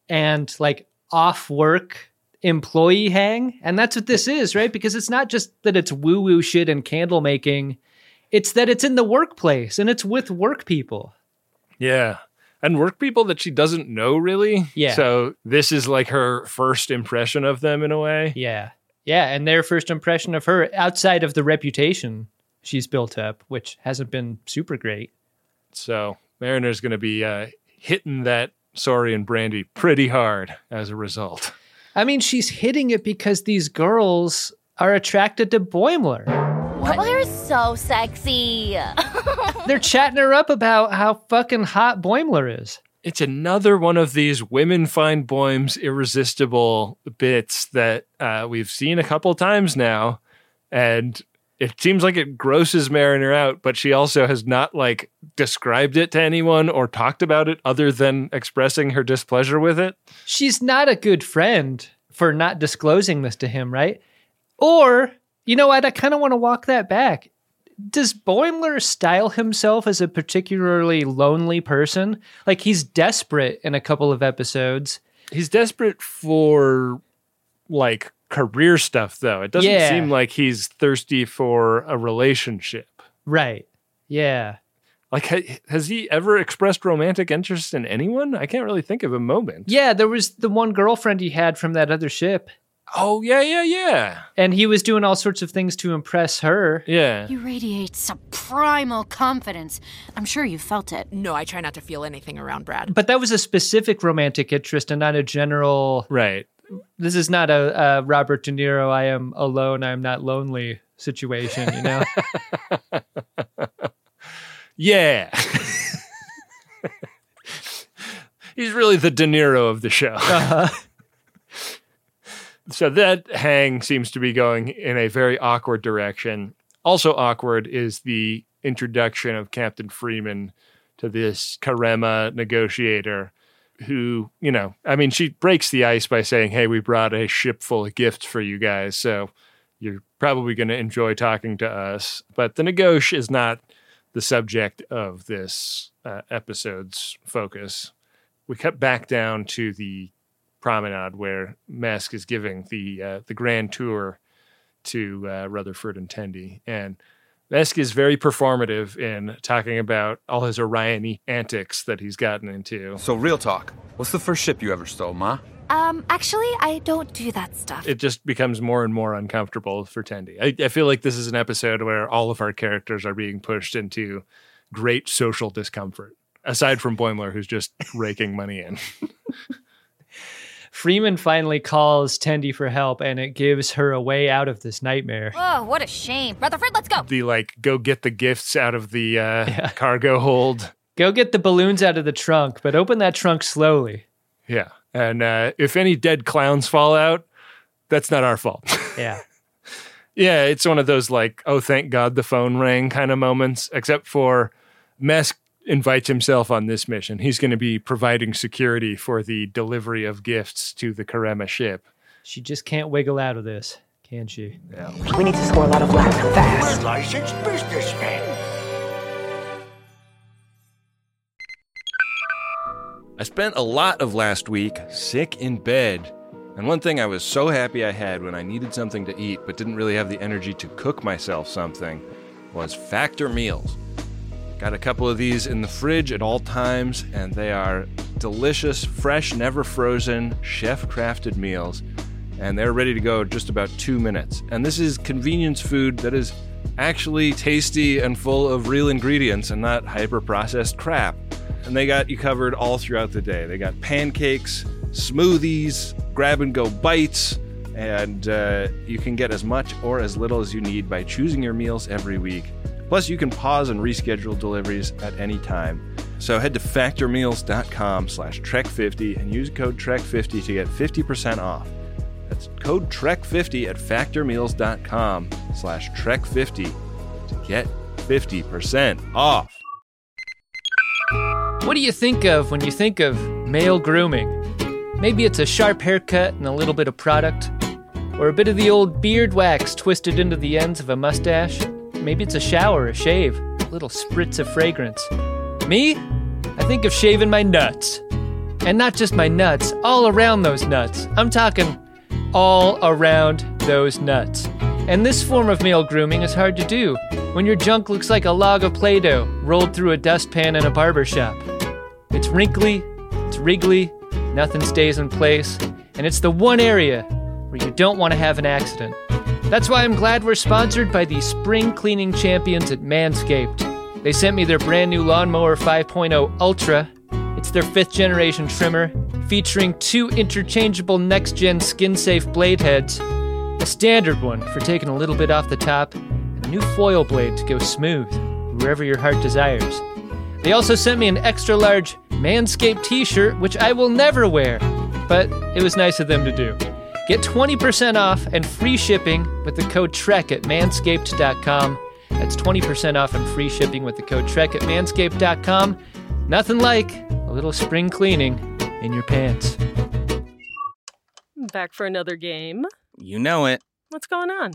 and like off work employee hang. And that's what this is, right? Because it's not just that it's woo woo shit and candle making, it's that it's in the workplace and it's with work people. Yeah. And work people that she doesn't know really. Yeah. So this is like her first impression of them in a way. Yeah. Yeah. And their first impression of her outside of the reputation she's built up, which hasn't been super great. So Mariner's going to be uh, hitting that Saurian brandy pretty hard as a result. I mean, she's hitting it because these girls are attracted to Boimler. Boimler is so sexy. They're chatting her up about how fucking hot Boimler is. It's another one of these women find Boyme's irresistible bits that uh, we've seen a couple times now. And it seems like it grosses Mariner out, but she also has not like described it to anyone or talked about it other than expressing her displeasure with it. She's not a good friend for not disclosing this to him, right? Or, you know what? I kind of want to walk that back. Does Boimler style himself as a particularly lonely person? Like he's desperate in a couple of episodes. He's desperate for like career stuff though. It doesn't Yeah. seem like he's thirsty for a relationship. Right. Yeah. Like has he ever expressed romantic interest in anyone? I can't really think of a moment. Yeah, there was the one girlfriend he had from that other ship. Oh, yeah, yeah, yeah. And he was doing all sorts of things to impress her. Yeah. You radiate some primal confidence. I'm sure you felt it. No, I try not to feel anything around Brad. But that was a specific romantic interest and not a general. Right. This is not a, a Robert De Niro, I am alone, I am not lonely situation, you know? Yeah. He's really the De Niro of the show. Uh-huh. so that hang seems to be going in a very awkward direction. Also awkward is the introduction of Captain Freeman to this Karemma negotiator who, you know, I mean, she breaks the ice by saying, Hey, we brought a ship full of gifts for you guys. So you're probably going to enjoy talking to us. But the negotiation is not the subject of this uh, episode's focus. We cut back down to the promenade where Mesk is giving the uh, the grand tour to uh, Rutherford and Tendi, and Mesk is very performative in talking about all his Orion antics that he's gotten into. So, real talk. What's the first ship you ever stole, Ma? Um, actually, I don't do that stuff. It just becomes more and more uncomfortable for Tendi. I, I feel like this is an episode where all of our characters are being pushed into great social discomfort. Aside from Boimler, who's just raking money in. Freeman finally calls Tendi for help and it gives her a way out of this nightmare. Oh, what a shame. Rutherford, let's go. the like go get the gifts out of the uh, cargo hold. Go get the balloons out of the trunk, but open that trunk slowly. Yeah. And uh, if any dead clowns fall out, that's not our fault. Yeah. yeah, it's one of those like, oh, thank God the phone rang kind of moments, except for Mesk invites himself on this mission. He's going to be providing security for the delivery of gifts to the Karemma ship. She just can't wiggle out of this, can she? Yeah. We need to score a lot of black fast. licensed businessmen. I spent a lot of last week sick in bed. And one thing I was so happy I had when I needed something to eat but didn't really have the energy to cook myself something was Factor Meals. Got a couple of these in the fridge at all times, and they are delicious, fresh, never frozen, chef crafted meals and they're ready to go just about two minutes. And this is convenience food that is actually tasty and full of real ingredients and not hyper processed crap. And they got you covered all throughout the day. They got pancakes, smoothies, grab and go bites, and uh, you can get as much or as little as you need by choosing your meals every week. Plus, you can pause and reschedule deliveries at any time. So head to factormeals.com slash trek50 and use code trek50 to get 50% off. That's code trek50 at factormeals.com slash trek50 to get 50% off. What do you think of when you think of male grooming? Maybe it's a sharp haircut and a little bit of product, or a bit of the old beard wax twisted into the ends of a mustache. Maybe it's a shower, a shave, a little spritz of fragrance. Me? I think of shaving my nuts. And not just my nuts, all around those nuts. I'm talking all around those nuts. And this form of male grooming is hard to do when your junk looks like a log of Play Doh rolled through a dustpan in a barber shop. It's wrinkly, it's wriggly, nothing stays in place, and it's the one area where you don't want to have an accident. That's why I'm glad we're sponsored by the spring cleaning champions at Manscaped. They sent me their brand new Lawnmower 5.0 Ultra. It's their fifth generation trimmer, featuring two interchangeable next gen skin safe blade heads, a standard one for taking a little bit off the top, and a new foil blade to go smooth wherever your heart desires. They also sent me an extra large Manscaped t shirt, which I will never wear, but it was nice of them to do. Get 20% off and free shipping with the code TREK at manscaped.com. That's 20% off and free shipping with the code TREK at manscaped.com. Nothing like a little spring cleaning in your pants. Back for another game. You know it. What's going on?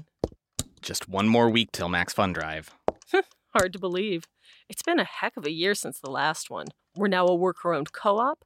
Just one more week till Max Fun Drive. Hard to believe. It's been a heck of a year since the last one. We're now a worker owned co op.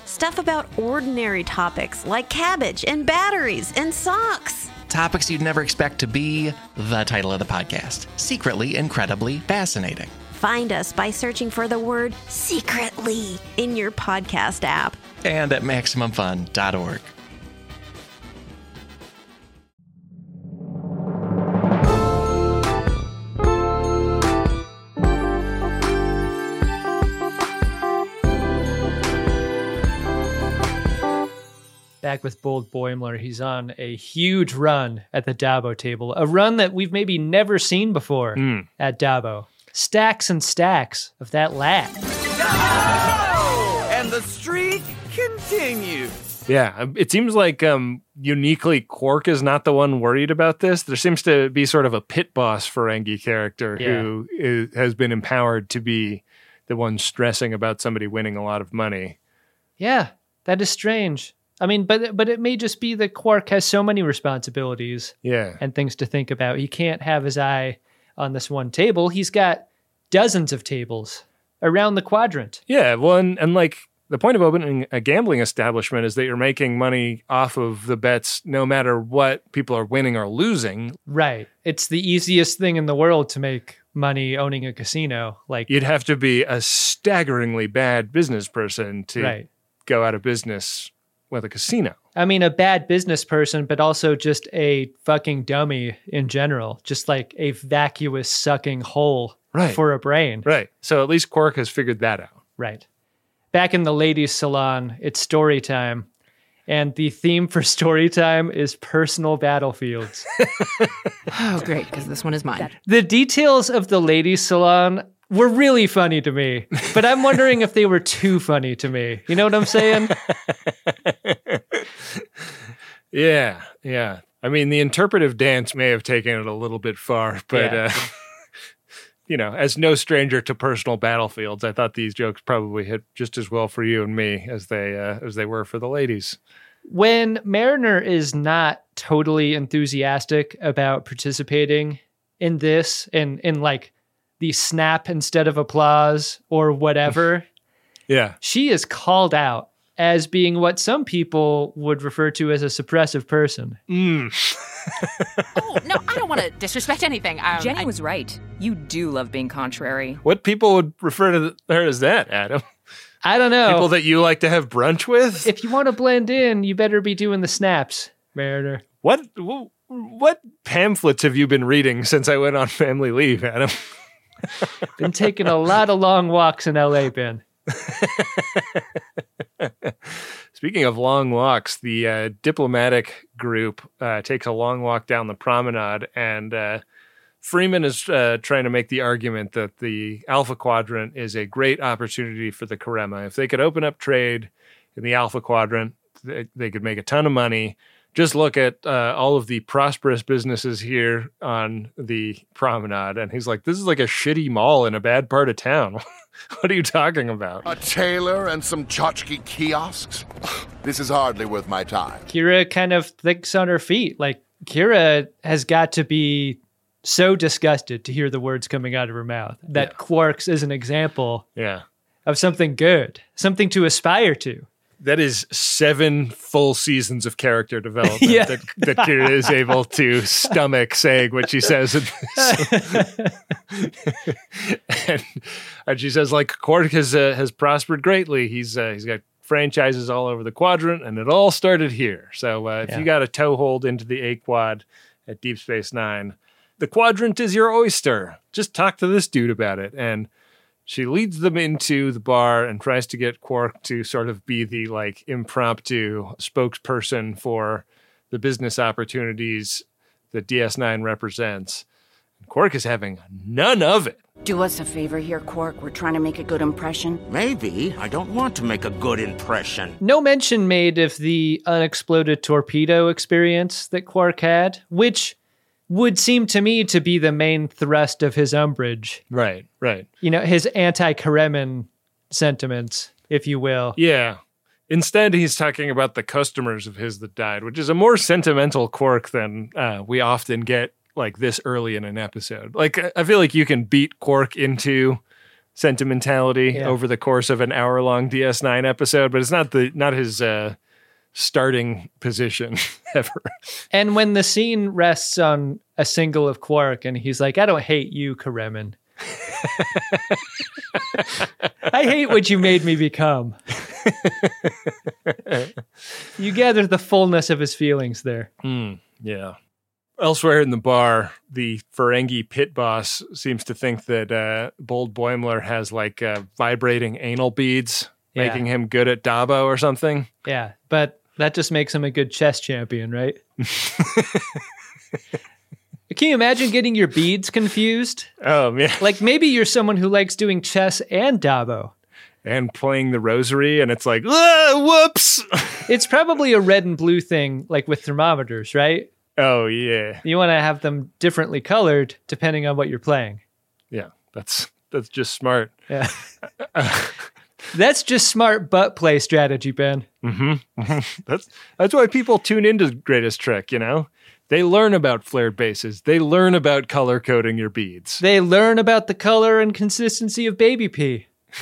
Stuff about ordinary topics like cabbage and batteries and socks. Topics you'd never expect to be the title of the podcast Secretly Incredibly Fascinating. Find us by searching for the word secretly in your podcast app and at MaximumFun.org. back with Bold Boimler. He's on a huge run at the Dabo table, a run that we've maybe never seen before Mm. at Dabo. Stacks and stacks of that lat. And the streak continues. Yeah, um, it seems like um, uniquely Quark is not the one worried about this. There seems to be sort of a pit boss Ferengi character who is, has been empowered to be the one stressing about somebody winning a lot of money. Yeah, that is strange. I mean, but but it may just be that Quark has so many responsibilities Yeah. and things to think about. He can't have his eye on this one table. He's got dozens of tables around the quadrant. Yeah, well, and, and like the point of opening a gambling establishment is that you're making money off of the bets no matter what people are winning or losing. Right. It's the easiest thing in the world to make money owning a casino. Like You'd have to be a staggeringly bad business person to Right. go out of business with a casino. I mean, a bad business person, but also just a fucking dummy in general. Just like a vacuous sucking hole Right. for a brain. Right. So at least Quark has figured that out. Right. Back in the ladies' salon, it's story time. And the theme for story time is personal battlefields. oh, great, because this one is mine. the details of the ladies' salon were really funny to me, but I'm wondering if they were too funny to me. You know what I'm saying? Yeah, yeah. I mean, the interpretive dance may have taken it a little bit far, but Yeah. uh, you know, as no stranger to personal battlefields, I thought these jokes probably hit just as well for you and me as they uh, as they were for the ladies. when Mariner is not totally enthusiastic about participating in this and in like the snap instead of applause or whatever, Yeah, she is called out as being what some people would refer to as a suppressive person. Mm. oh, no, I don't want to disrespect anything. Um, Jenny I- was right. You do love being contrary. What people would refer to her as that, Adam? I don't know. People that you like to have brunch with? if you want to blend in, you better be doing the snaps, Mariner. What what pamphlets have you been reading since I went on family leave, Adam? Been taking a lot of long walks in LA, Ben. Speaking of long walks, the uh, diplomatic group uh, takes a long walk down the promenade, and uh, Freeman is uh, trying to make the argument that the Alpha Quadrant is a great opportunity for the Karemma. If they could open up trade in the Alpha Quadrant, they, they could make a ton of money. Just look at uh, all of the prosperous businesses here on the promenade. And he's like, this is like a shitty mall in a bad part of town. what are you talking about? A tailor and some tchotchke kiosks? This is hardly worth my time. Kira kind of thinks on her feet. Like, Kira has got to be so disgusted to hear the words coming out of her mouth that Quarks is an example Yeah. of something good, something to aspire to. That is seven full seasons of character development Yeah. that, that Kira is able to stomach saying what she says. and, and she says, like, Quark has, uh, has prospered greatly. He's, uh, he's got franchises all over the quadrant, and it all started here. So uh, if Yeah. you got a toehold into the A quad at Deep Space Nine, the quadrant is your oyster. Just talk to this dude about it. And she leads them into the bar and tries to get Quark to sort of be the like impromptu spokesperson for the business opportunities that DS9 represents. And Quark is having none of it. Do us a favor here, Quark. We're trying to make a good impression. Maybe. I don't want to make a good impression. No mention made of the unexploded torpedo experience that Quark had, which would seem to me to be the main thrust of his umbrage. Right, right. You know, his anti Karemin sentiments, if you will. Yeah. Instead, he's talking about the customers of his that died, which is a more sentimental Quark than uh, we often get like this early in an episode. Like, I- feel like you can beat Quark into sentimentality Yeah. over the course of an hour long DS9 episode, but it's not the not his uh, starting position ever. And when the scene rests on a single of Quark and he's like, I don't hate you, Karemin. I hate what you made me become. you gather the fullness of his feelings there. Hmm, yeah. Elsewhere in the bar, the Ferengi pit boss seems to think that uh, Bold Boimler has like uh, vibrating anal beads, Yeah. making him good at Dabo or something. Yeah, but that just makes him a good chess champion, right? Can you imagine getting your beads confused? Oh, yeah. Like maybe you're someone who likes doing chess and Dabo. And playing the rosary, and it's like, "Ah, whoops. It's probably a red and blue thing, like with thermometers, right? Oh, yeah. You want to have them differently colored depending on what you're playing. Yeah. That's that's just smart. Yeah. That's just smart butt play strategy, Ben. Mm-hmm. that's that's why people tune into Greatest Trek. You know, they learn about flared bases. They learn about color coding your beads. They learn about the color and consistency of baby pee.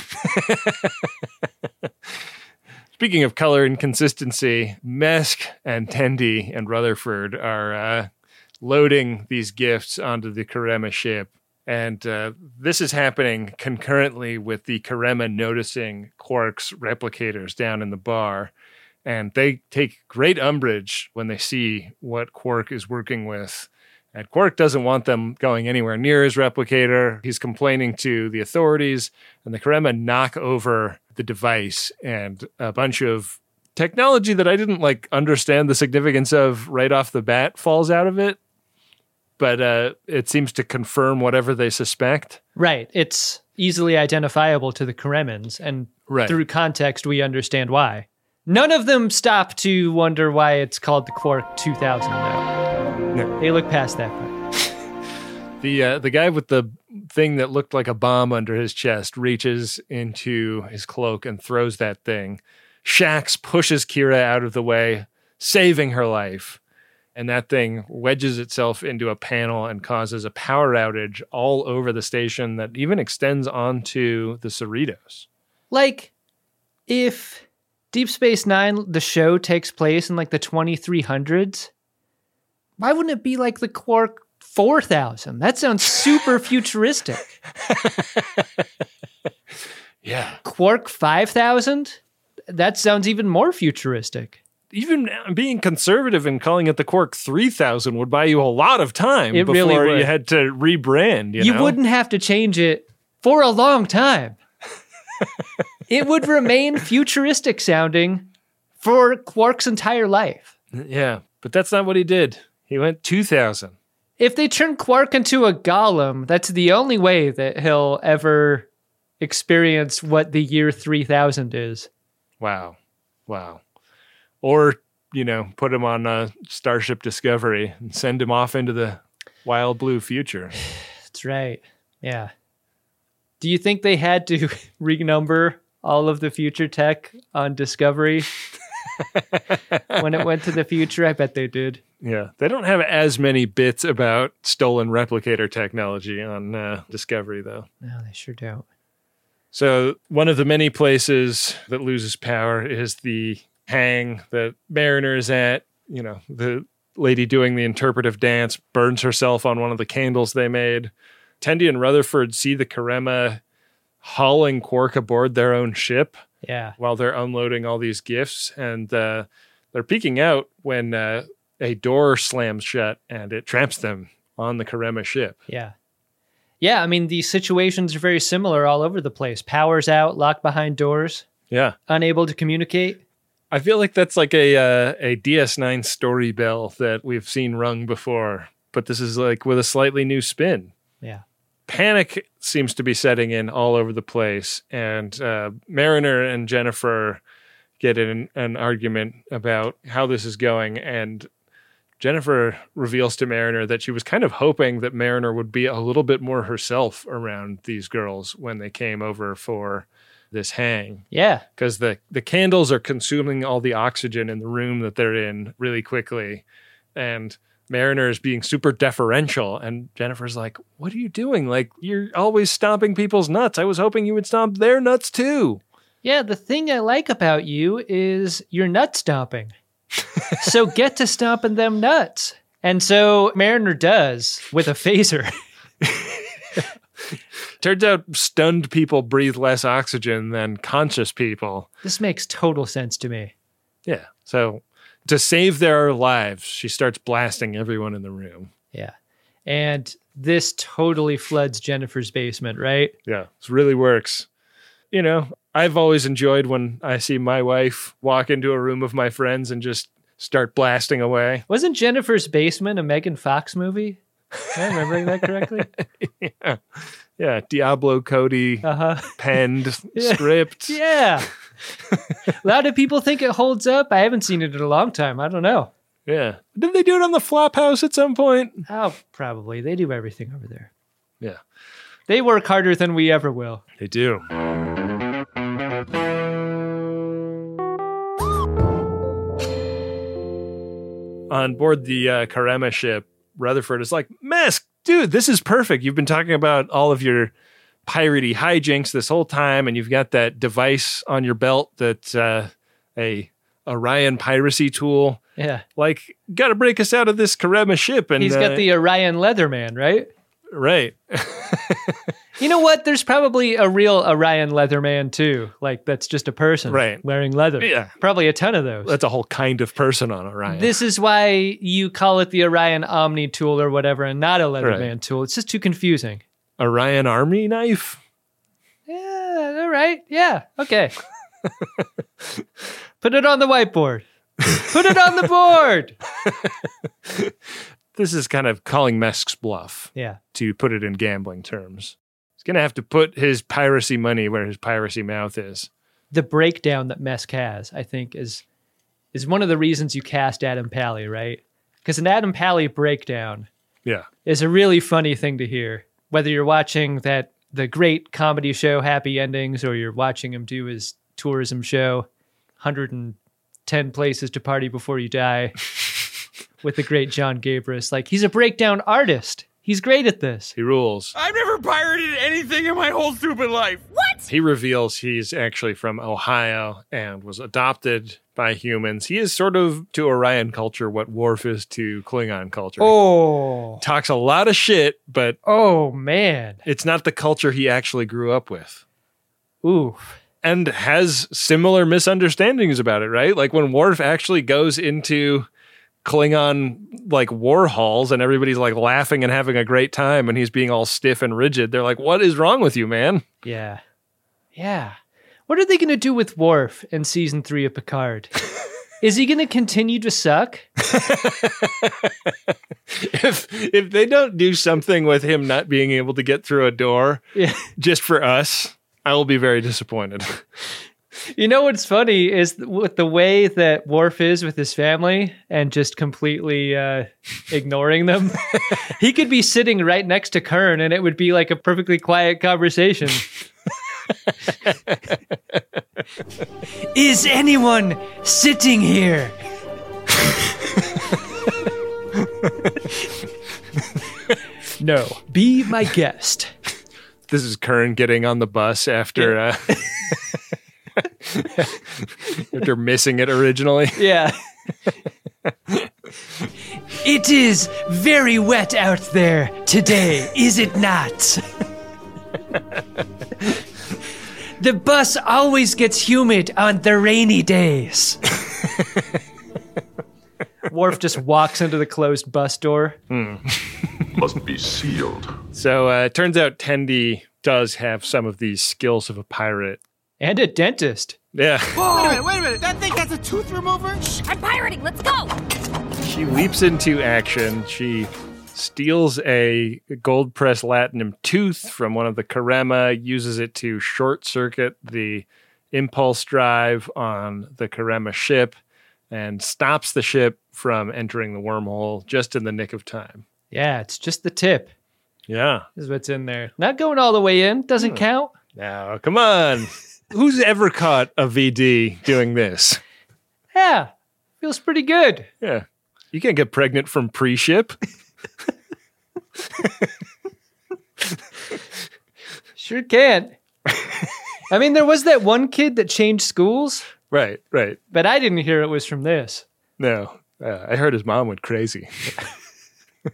Speaking of color and consistency, Mesk and Tendi and Rutherford are uh, loading these gifts onto the Karemma ship. And uh, this is happening concurrently with the Karemma noticing Quark's replicators down in the bar. And they take great umbrage when they see what Quark is working with. And Quark doesn't want them going anywhere near his replicator. He's complaining to the authorities, and the Karemma knock over the device, and a bunch of technology that I didn't like understand the significance of right off the bat falls out of it. But uh, it seems to confirm whatever they suspect. Right. It's easily identifiable to the Kremens, and Right. through context, we understand why. None of them stop to wonder why it's called the Quark 2000, though. No. They look past that part. The uh, the guy with the thing that looked like a bomb under his chest reaches into his cloak and throws that thing. Shaxs pushes Kira out of the way, saving her life. And that thing wedges itself into a panel and causes a power outage all over the station that even extends onto the Cerritos. Like, if Deep Space Nine, the show, takes place in like the 2300s, why wouldn't it be like the Quark 4000? That sounds super futuristic. Yeah. Quark 5000? That sounds even more futuristic. Even being conservative and calling it the Quark 3000 would buy you a lot of time It before really you had to rebrand. You, You, know? wouldn't have to change it for a long time. it would remain futuristic sounding for Quark's entire life. Yeah, but that's not what he did. He went 2000. If they turn Quark into a golem, that's the only way that he'll ever experience what the year 3000 is. Wow. Wow. Or, you know, put him on uh, Starship Discovery and send him off into the wild blue future. That's right. Yeah. Do you think they had to renumber all of the future tech on Discovery when it went to the future? I bet they did. Yeah. They don't have as many bits about stolen replicator technology on uh, Discovery, though. No, they sure don't. So, one of the many places that loses power is the hang that Mariner's at. You know, the lady doing the interpretive dance burns herself on one of the candles they made. Tendi and Rutherford see the Karemma hauling Quark aboard their own ship Yeah. while they're unloading all these gifts. And uh, they're peeking out when uh, a door slams shut and it traps them on the Karemma ship. Yeah. Yeah, I mean, these situations are very similar all over the place. Powers out, locked behind doors, Yeah. unable to communicate. I feel like that's like a uh, a DS9 story bell that we've seen rung before, but this is like with a slightly new spin. Yeah. Panic seems to be setting in all over the place, and uh, Mariner and Jennifer get in an argument about how this is going, and Jennifer reveals to Mariner that she was kind of hoping that Mariner would be a little bit more herself around these girls when they came over for this hang Yeah. because the the candles are consuming all the oxygen in the room that they're in really quickly, and Mariner is being super deferential, and Jennifer's like, "What are you doing? Like you're always stomping people's nuts. I was hoping you would stomp their nuts too." Yeah, the thing I like about you is you're nut stomping. so get to stomping them nuts. And so Mariner does with a phaser. Turns out stunned people breathe less oxygen than conscious people. this makes total sense to me. Yeah. So to save their lives, she starts blasting everyone in the room. Yeah. And this totally floods Jennifer's basement, right? Yeah, it really works. You know, I've always enjoyed when I see my wife walk into a room of my friends and just start blasting away. Wasn't Jennifer's basement a Megan Fox movie? Am I remembering that correctly? yeah. Yeah, Diablo Cody Uh-huh. penned Yeah. script. Yeah. a lot of people think it holds up. I haven't seen it in a long time. I don't know. Yeah. Did they do it on the Flophouse at some point? Oh, probably. They do everything over there. Yeah, They work harder than we ever will. they do. On board the uh, Karemma ship, Rutherford is like, Mesk, dude, this is perfect. You've been talking about all of your piratey hijinks this whole time, and you've got that device on your belt that uh, a Orion piracy tool. Yeah. Like, got to break us out of this Karemma ship. And he's got the Orion Leatherman, right? right. You know what? There's probably a real Orion Leatherman too. Like that's just a person Right. wearing leather. Yeah. Probably a ton of those. That's a whole kind of person on Orion. This is why you call it the Orion Omni tool or whatever and not a Leatherman Right. tool. It's just too confusing. Orion Army knife. Yeah, all right. Yeah. Okay. Put it on the whiteboard. Put it on the board. This is kind of calling Mesk's bluff. Yeah. To put it in gambling terms, he's gonna have to put his piracy money where his piracy mouth is. The breakdown that Mesk has, I think, is is one of the reasons you cast Adam Pally, right? Because an Adam Pally breakdown Yeah. is a really funny thing to hear. Whether you're watching that the great comedy show Happy Endings or you're watching him do his tourism show 110 places to party before you die with the great Jon Gabrus. Like he's a breakdown artist. He's great at this. He rules. I've never pirated anything in my whole stupid life. What? He reveals he's actually from Ohio and was adopted by humans. He is sort of to Orion culture what Worf is to Klingon culture. Oh. Talks a lot of shit, but Oh man. it's not the culture he actually grew up with. Ooh. And has similar misunderstandings about it, right? Like when Worf actually goes into Klingon like war halls and everybody's like laughing and having a great time and he's being all stiff and rigid. They're like, "What is wrong with you, man?" Yeah. Yeah. What are they going to do with Worf in season three of Picard? Is he going to continue to suck? if if they don't do something with him not being able to get through a door Yeah. just for us, I will be very disappointed. You know what's funny is with the way that Worf is with his family and just completely uh, ignoring them. he could be sitting right next to Kurn and it would be like a perfectly quiet conversation. is anyone sitting here? no. Be my guest. this is Kurn getting on the bus after uh, after missing it originally. Yeah. it is very wet out there today, is it not? the bus always gets humid on the rainy days. Worf just walks into the closed bus door. Must be sealed. So uh, it turns out Tendi does have some of these skills of a pirate. And a dentist. Yeah. Wait a minute, wait a minute. That thing has a tooth remover? I'm pirating. Let's go. She leaps into action. She steals a gold press latinum tooth from one of the Karemma, uses it to short circuit the impulse drive on the Karemma ship, and stops the ship from entering the wormhole just in the nick of time. Yeah, it's just the tip. Yeah. Is what's in there. Not going all the way in. Doesn't hmm. count. Now, come on. Who's ever caught a VD doing this? Yeah. Feels pretty good. Yeah. You can't get pregnant from pre ship. Sure can. I mean, there was that one kid that changed schools, right, right. but I didn't hear it was from this. No. Uh, I heard his mom went crazy.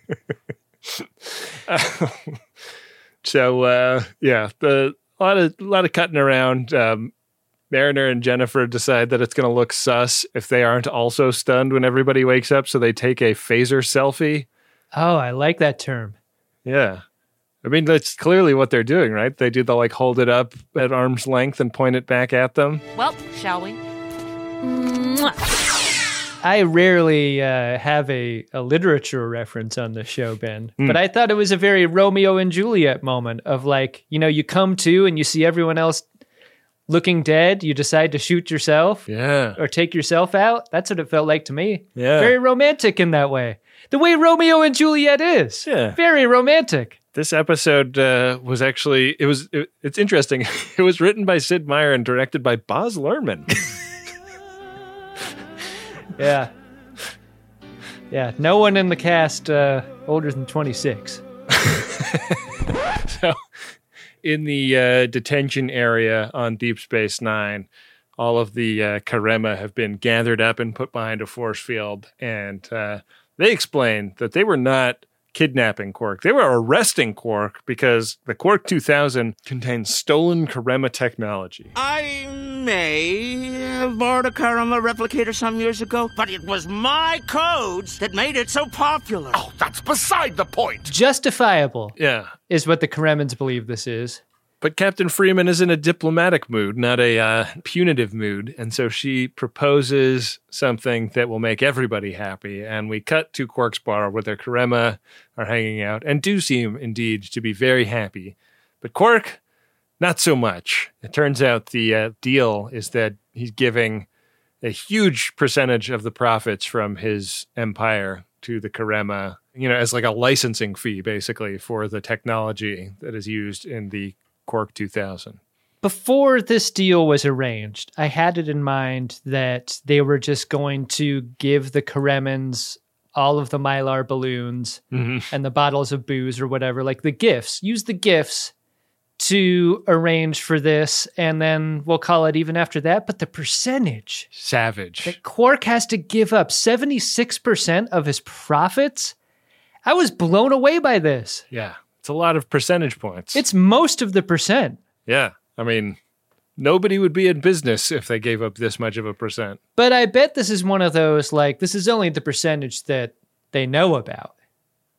so uh, yeah, the a lot of a lot of cutting around. Um, Mariner and Jennifer decide that it's going to look sus if they aren't also stunned when everybody wakes up, so they take a phaser selfie. Oh, I like that term. Yeah. I mean, that's clearly what they're doing, right? They do the like hold it up at arm's length and point it back at them. Well, shall we? I rarely uh, have a, a literature reference on the show, Ben, Hmm. but I thought it was a very Romeo and Juliet moment of like, you know, you come to and you see everyone else looking dead, you decide to shoot yourself Yeah. or take yourself out. That's what it felt like to me. Yeah. Very romantic in that way. The way Romeo and Juliet is. Yeah. Very romantic. This episode uh, was actually it was it, it's interesting. It was written by Sid Meier and directed by Baz Luhrmann. Yeah. Yeah. No one in the cast uh, older than 26. so, in the uh, detention area on Deep Space Nine, all of the uh, Karemma have been gathered up and put behind a force field, and uh, they explain that they were not kidnapping Quark; they were arresting Quark because the Quark 2000 contains stolen Karemma technology. I may have borrowed a Karemma replicator some years ago, but it was my codes that made it so popular. Oh, that's beside the point. Justifiable Yeah, is what the Kremlins believe this is. But Captain Freeman is in a diplomatic mood, not a uh, punitive mood. And so she proposes something that will make everybody happy. And we cut to Quark's bar where their Karemma are hanging out and do seem indeed to be very happy. But Quark, not so much. It turns out the uh, deal is that he's giving a huge percentage of the profits from his empire to the Karemma, you know, as like a licensing fee, basically, for the technology that is used in the Quark 2000. Before this deal was arranged, I had it in mind that they were just going to give the Karemans all of the Mylar balloons Mhm. and the bottles of booze or whatever, like the gifts. Use the gifts to arrange for this, and then we'll call it even after that. But the percentage Savage. that Quark has to give up 76% of his profits, I was blown away by this. Yeah. It's a lot of percentage points. It's most of the percent. yeah. I mean, nobody would be in business if they gave up this much of a percent. But I bet this is one of those like this is only the percentage that they know about.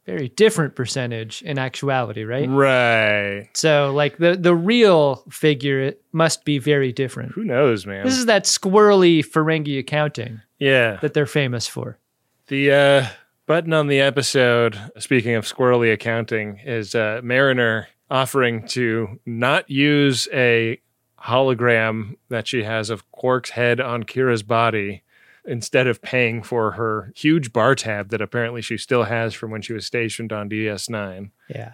Very different percentage in actuality, right? Right. So like the the real figure it must be very different. Who knows, man? This is that squirrely Ferengi accounting yeah. that they're famous for. The uh, button on the episode, speaking of squirrely accounting, is uh, Mariner offering to not use a hologram that she has of Quark's head on Kira's body instead of paying for her huge bar tab that apparently she still has from when she was stationed on DS9. Yeah.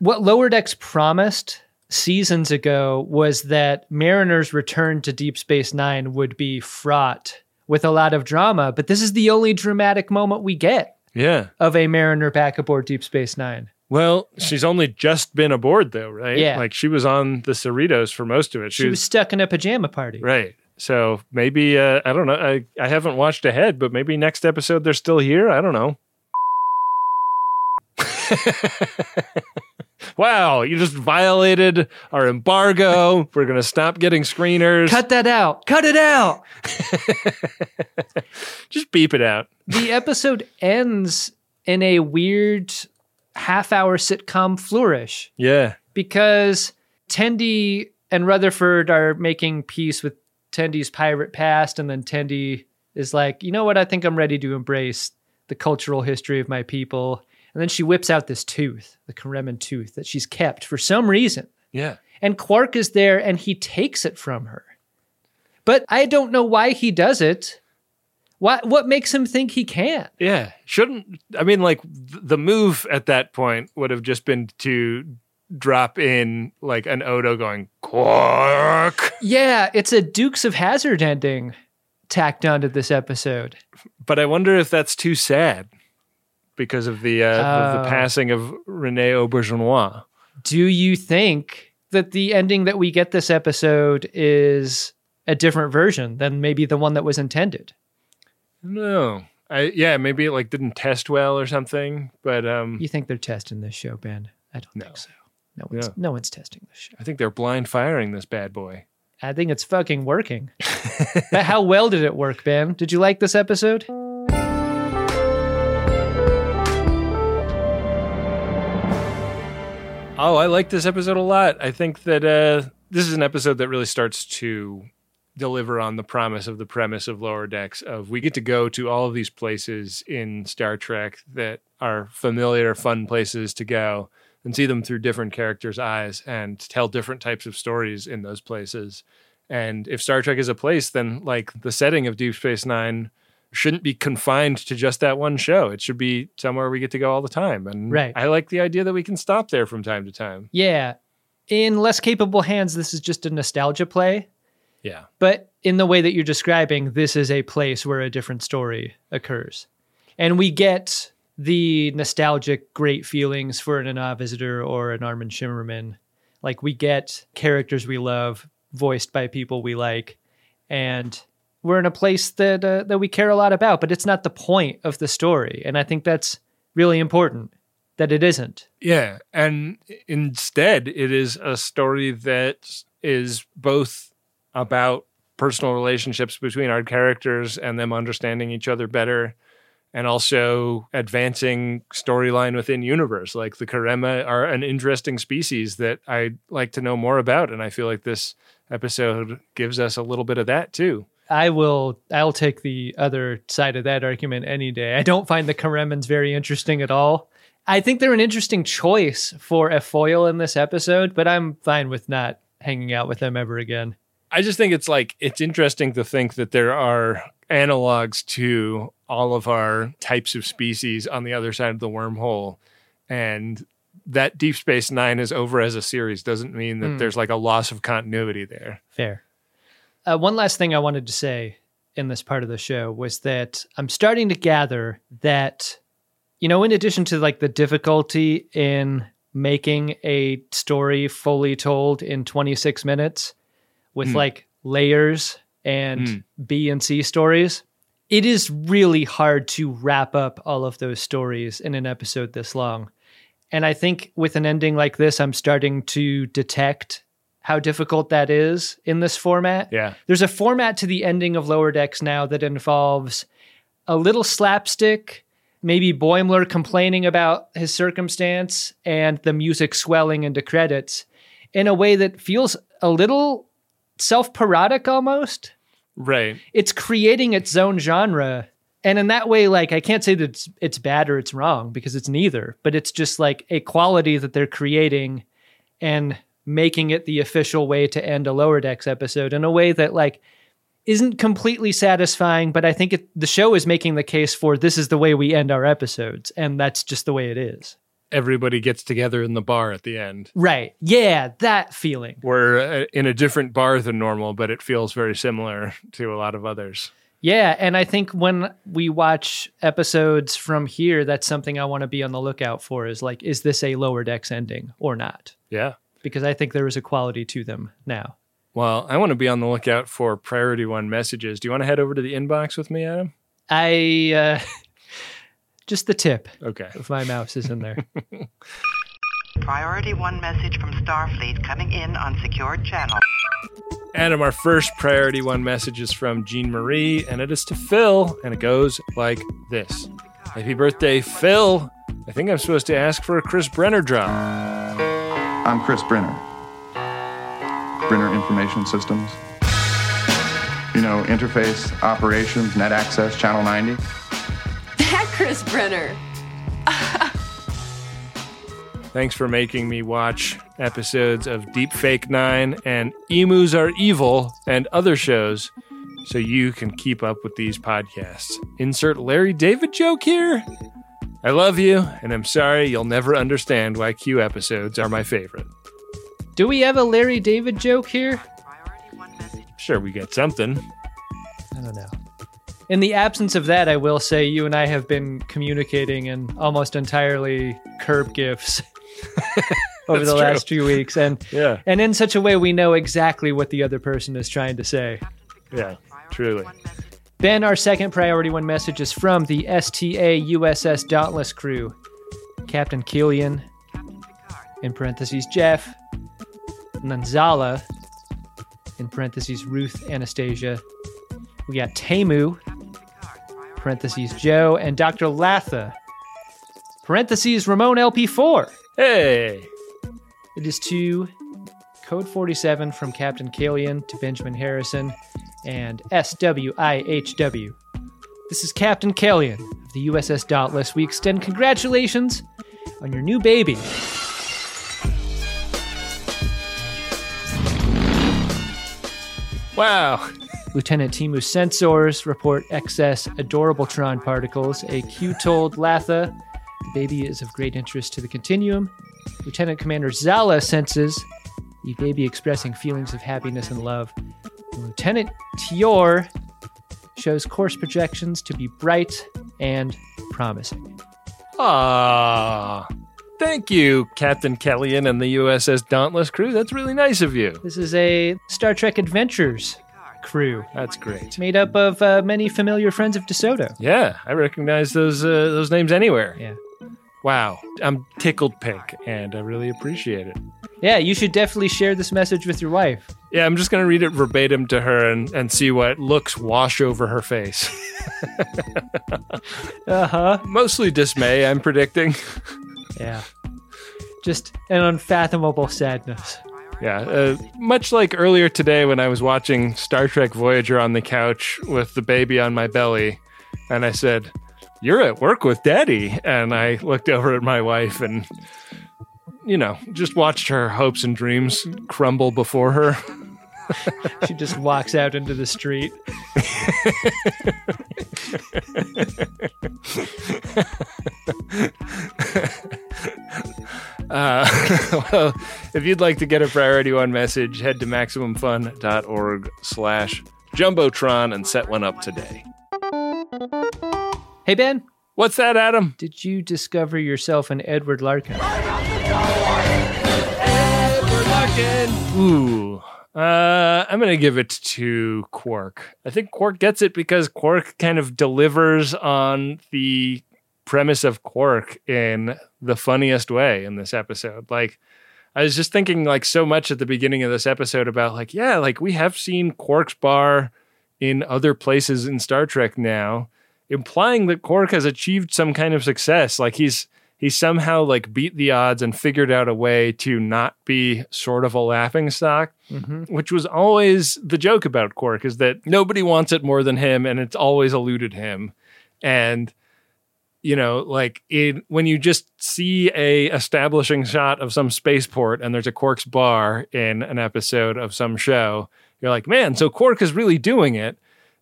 What Lower Decks promised seasons ago was that Mariner's return to Deep Space Nine would be fraught with a lot of drama, but this is the only dramatic moment we get Yeah. of a Mariner back aboard Deep Space Nine. Well, she's only just been aboard though, right? Yeah. Like she was on the Cerritos for most of it. She was stuck in a pajama party. Right. So maybe uh, I don't know. I, I haven't watched ahead, but maybe next episode they're still here. I don't know. wow, you just violated our embargo. We're gonna stop getting screeners. Cut that out. Cut it out. Just beep it out. the episode ends in a weird half hour sitcom flourish Yeah. because Tendi and Rutherford are making peace with Tendi's pirate past, and then Tendi is like, you know what? I think I'm ready to embrace the cultural history of my people. And then she whips out this tooth, the Kareman tooth that she's kept for some reason. Yeah. And Quark is there and he takes it from her. But I don't know why he does it. What what makes him think he can't? Yeah. Shouldn't I mean like the move at that point would have just been to drop in like an Odo going Quark. Yeah, it's a Dukes of Hazzard ending tacked onto this episode. But I wonder if that's too sad because of the uh, of Oh. the passing of Rene Auberjonois. Do you think that the ending that we get this episode is a different version than maybe the one that was intended? No. I yeah, maybe it like didn't test well or something, but um You think they're testing this show, Ben? I don't think so. No one's, no one's testing this show. I think they're blind firing this bad boy. I think it's fucking working. how well did it work, Ben? Did you like this episode? Oh, I like this episode a lot. I think that uh, this is an episode that really starts to deliver on the promise of the premise of Lower Decks of we get to go to all of these places in Star Trek that are familiar, fun places to go and see them through different characters' eyes and tell different types of stories in those places. And if Star Trek is a place, then like the setting of Deep Space Nine shouldn't be confined to just that one show. It should be somewhere we get to go all the time. And Right. I like the idea that we can stop there from time to time. Yeah. In less capable hands, this is just a nostalgia play. Yeah. But in the way that you're describing, this is a place where a different story occurs. And we get the nostalgic great feelings for a Nana Visitor or an Armin Shimerman. Like we get characters we love voiced by people we like. And we're in a place that uh, that we care a lot about, but it's not the point of the story. And I think that's really important that it isn't. Yeah. And instead, it is a story that is both about personal relationships between our characters and them understanding each other better and also advancing storyline within universe. Like the Karemma are an interesting species that I'd like to know more about, and I feel like this episode gives us a little bit of that too. I will. I'll take the other side of that argument any day. I don't find the Karemans very interesting at all. I think they're an interesting choice for a foil in this episode, but I'm fine with not hanging out with them ever again. I just think it's like it's interesting to think that there are analogs to all of our types of species on the other side of the wormhole, and that Deep Space Nine is over as a series doesn't mean that Hmm. there's like a loss of continuity there. Fair. Uh, one last thing I wanted to say in this part of the show was that I'm starting to gather that, you know, in addition to like the difficulty in making a story fully told in 26 minutes with Hmm. like layers and Hmm. B and C stories, it is really hard to wrap up all of those stories in an episode this long. And I think with an ending like this, I'm starting to detect how difficult that is in this format. Yeah. There's a format to the ending of Lower Decks now that involves a little slapstick, maybe Boimler complaining about his circumstance and the music swelling into credits in a way that feels a little self parodic almost. Right. It's creating its own genre. And in that way, like I can't say that it's, it's bad or it's wrong because it's neither, but it's just like a quality that they're creating and making it the official way to end a lower decks episode in a way that like isn't completely satisfying but i think it, the show is making the case for this is the way we end our episodes and that's just the way it is Everybody gets together in the bar at the end. right yeah that feeling We're uh, in a different bar than normal, but it feels very similar to a lot of others. yeah and i think when we watch episodes from here that's something i want to be on the lookout for is like is this a lower decks ending or not Yeah. Because i think there is a quality to them now Well, I want to be on the lookout for priority one messages. Do you want to head over to the inbox with me, Adam? i uh just the tip Okay. If my mouse is in there Priority 1 message from Starfleet coming in on secured channel. Adam, our first priority one message is from Jean Marie, and it is to Phil, and it goes like this Happy birthday, Phil. I think I'm supposed to ask for a Chris Brenner drop. I'm Chris Brenner. Brenner Information Systems. You know, interface, operations, net access, channel 90. That Chris Brenner. Thanks for making me watch episodes of Deep Fake Nine and Emus Are Evil and other shows so you can keep up with these podcasts. Insert Larry David joke here. I love you, and I'm sorry you'll never understand why Q episodes are my favorite. do we have a larry david joke here Sure, we get something. I don't know. In the absence of that, I will say you and I have been communicating in almost entirely curb gifts over the true. last few weeks, and Yeah. and in such a way we know exactly what the other person is trying to say. Yeah, truly. Ben, our second priority one message is from the STA USS Dauntless crew. Captain Killian, in parentheses, Jeff, and Zala, in parentheses, Ruth Anastasia. We got Tamu, parentheses, Joe, and Dr. Latha, parentheses, Ramon LP4. Hey! It is to Code 47 from Captain Kalian to Benjamin Harrison and SWIHW. This is Captain Kalian of the USS Dauntless. We extend congratulations on your new baby. Wow. Lieutenant Timu sensors report excess adorable Tron particles. A Q told Latha the baby is of great interest to the Continuum. Lieutenant Commander Zala senses the baby expressing feelings of happiness and love. Lieutenant Tior shows course projections to be bright and promising. Ah. Thank you, Captain Kellyan and the USS Dauntless crew. That's really nice of you. This is a Star Trek Adventures crew. That's great. Made up of uh, many familiar friends of DeSoto. Yeah, I recognize those uh, those names anywhere. Yeah. Wow, I'm tickled pink, and I really appreciate it. Yeah, you should definitely share this message with your wife. Yeah, I'm just going to read it verbatim to her and, and see what looks wash over her face. uh huh. Mostly dismay, I'm predicting. Yeah. Just an unfathomable sadness. Yeah, uh, much like earlier today when I was watching Star Trek Voyager on the couch with the baby on my belly, and I said, You're at work with daddy. And I looked over at my wife and, you know, just watched her hopes and dreams crumble before her. she just walks out into the street. Uh, well, if you'd like to get a priority one message, head to maximumfun.org slash jumbotron and set one up today. Hey, Ben. What's that, Adam? Did you discover yourself an Edward Larkin? Edward Larkin. Ooh. Uh, I'm going to give it to Quark. I think Quark gets it because Quark kind of delivers on the premise of Quark in the funniest way in this episode. Like, I was just thinking like so much at the beginning of this episode about like, yeah, like we have seen Quark's bar in other places in Star Trek now, implying that Quark has achieved some kind of success. Like he's he somehow like beat the odds and figured out a way to not be sort of a laughing stock, mm-hmm. which was always the joke about Quark is that nobody wants it more than him and it's always eluded him. And you know, like in when you just see a establishing shot of some spaceport and there's a Quark's bar in an episode of some show, you're like, man, so Quark is really doing it.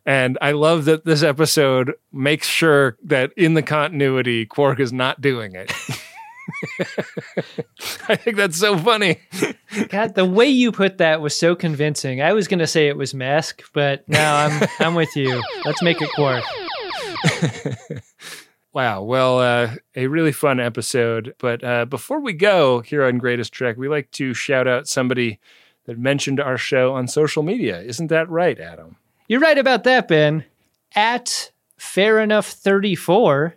And I love that this episode makes sure that in the continuity, Quark is not doing it. I think that's so funny. God, the way you put that was so convincing. I was going to say it was Mesk, but now I'm I'm with you. Let's make it Quark. Wow. Well, uh, a really fun episode. But uh, before we go here on Greatest Trek, we like to shout out somebody that mentioned our show on social media. Isn't that right, Adam? You're right about that, Ben. At Fair Enough 34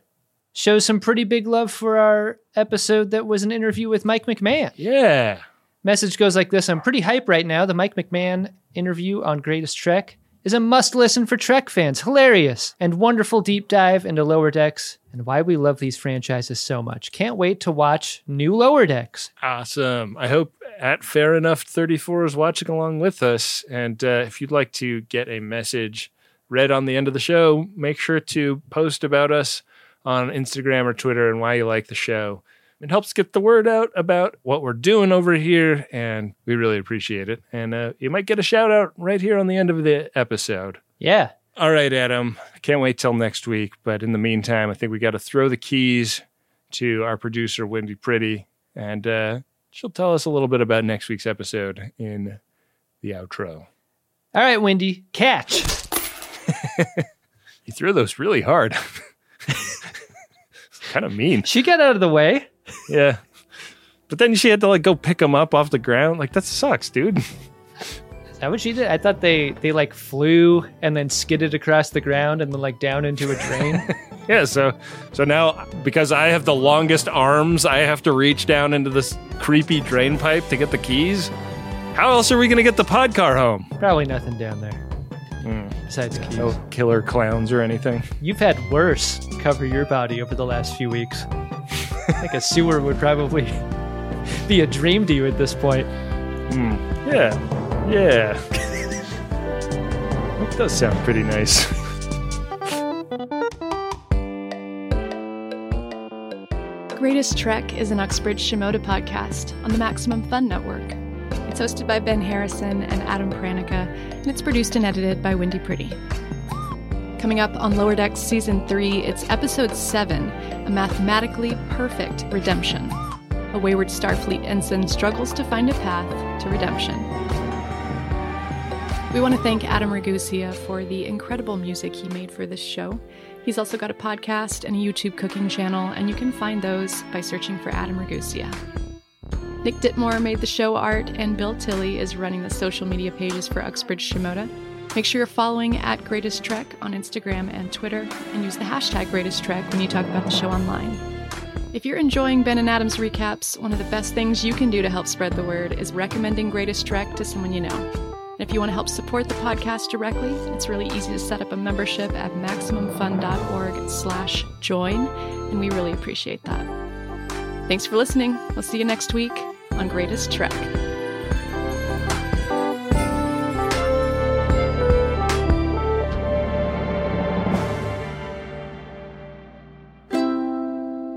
shows some pretty big love for our episode that was an interview with Mike McMahan. Yeah. Message goes like this I'm pretty hype right now. The Mike McMahan interview on Greatest Trek is a must listen for Trek fans. Hilarious and wonderful deep dive into Lower Decks and why we love these franchises so much. Can't wait to watch new Lower Decks. Awesome. I hope at Fair Enough 34 is watching along with us. And uh, if you'd like to get a message read on the end of the show, make sure to post about us on Instagram or Twitter and why you like the show. It helps get the word out about what we're doing over here, and we really appreciate it. And uh, you might get a shout out right here on the end of the episode. Yeah. All right, Adam. I can't wait till next week. But in the meantime, I think we got to throw the keys to our producer, Wendy Pretty, and uh, she'll tell us a little bit about next week's episode in the outro. All right, Wendy, catch. you threw those really hard. kind of mean. She got out of the way. Yeah. But then she had to like go pick him up off the ground. Like that sucks, dude. Is that what she did? I thought they they like flew and then skidded across the ground and then like down into a drain. yeah, so so now because I have the longest arms, I have to reach down into this creepy drain pipe to get the keys. How else are we going to get the pod car home? Probably nothing down there. Mm. Besides yeah, keys. No killer clowns or anything. You've had worse cover your body over the last few weeks. I think a sewer would probably be a dream to you at this point. Mm. Yeah. Yeah. that does sound pretty nice. Greatest Trek is an Uxbridge Shimoda podcast on the Maximum Fun Network. It's hosted by Ben Harrison and Adam Pranica, and it's produced and edited by Wendy Pretty. Coming up on Lower Decks Season 3, it's Episode 7 A Mathematically Perfect Redemption. A wayward Starfleet ensign struggles to find a path to redemption. We want to thank Adam Ragusea for the incredible music he made for this show. He's also got a podcast and a YouTube cooking channel, and you can find those by searching for Adam Ragusea. Nick Ditmore made the show art, and Bill Tilley is running the social media pages for Uxbridge Shimoda. Make sure you're following at Greatest Trek on Instagram and Twitter, and use the hashtag Greatest Trek when you talk about the show online. If you're enjoying Ben and Adam's recaps, one of the best things you can do to help spread the word is recommending Greatest Trek to someone you know. And if you want to help support the podcast directly, it's really easy to set up a membership at MaximumFun.org slash join, and we really appreciate that. Thanks for listening. We'll see you next week on Greatest Trek.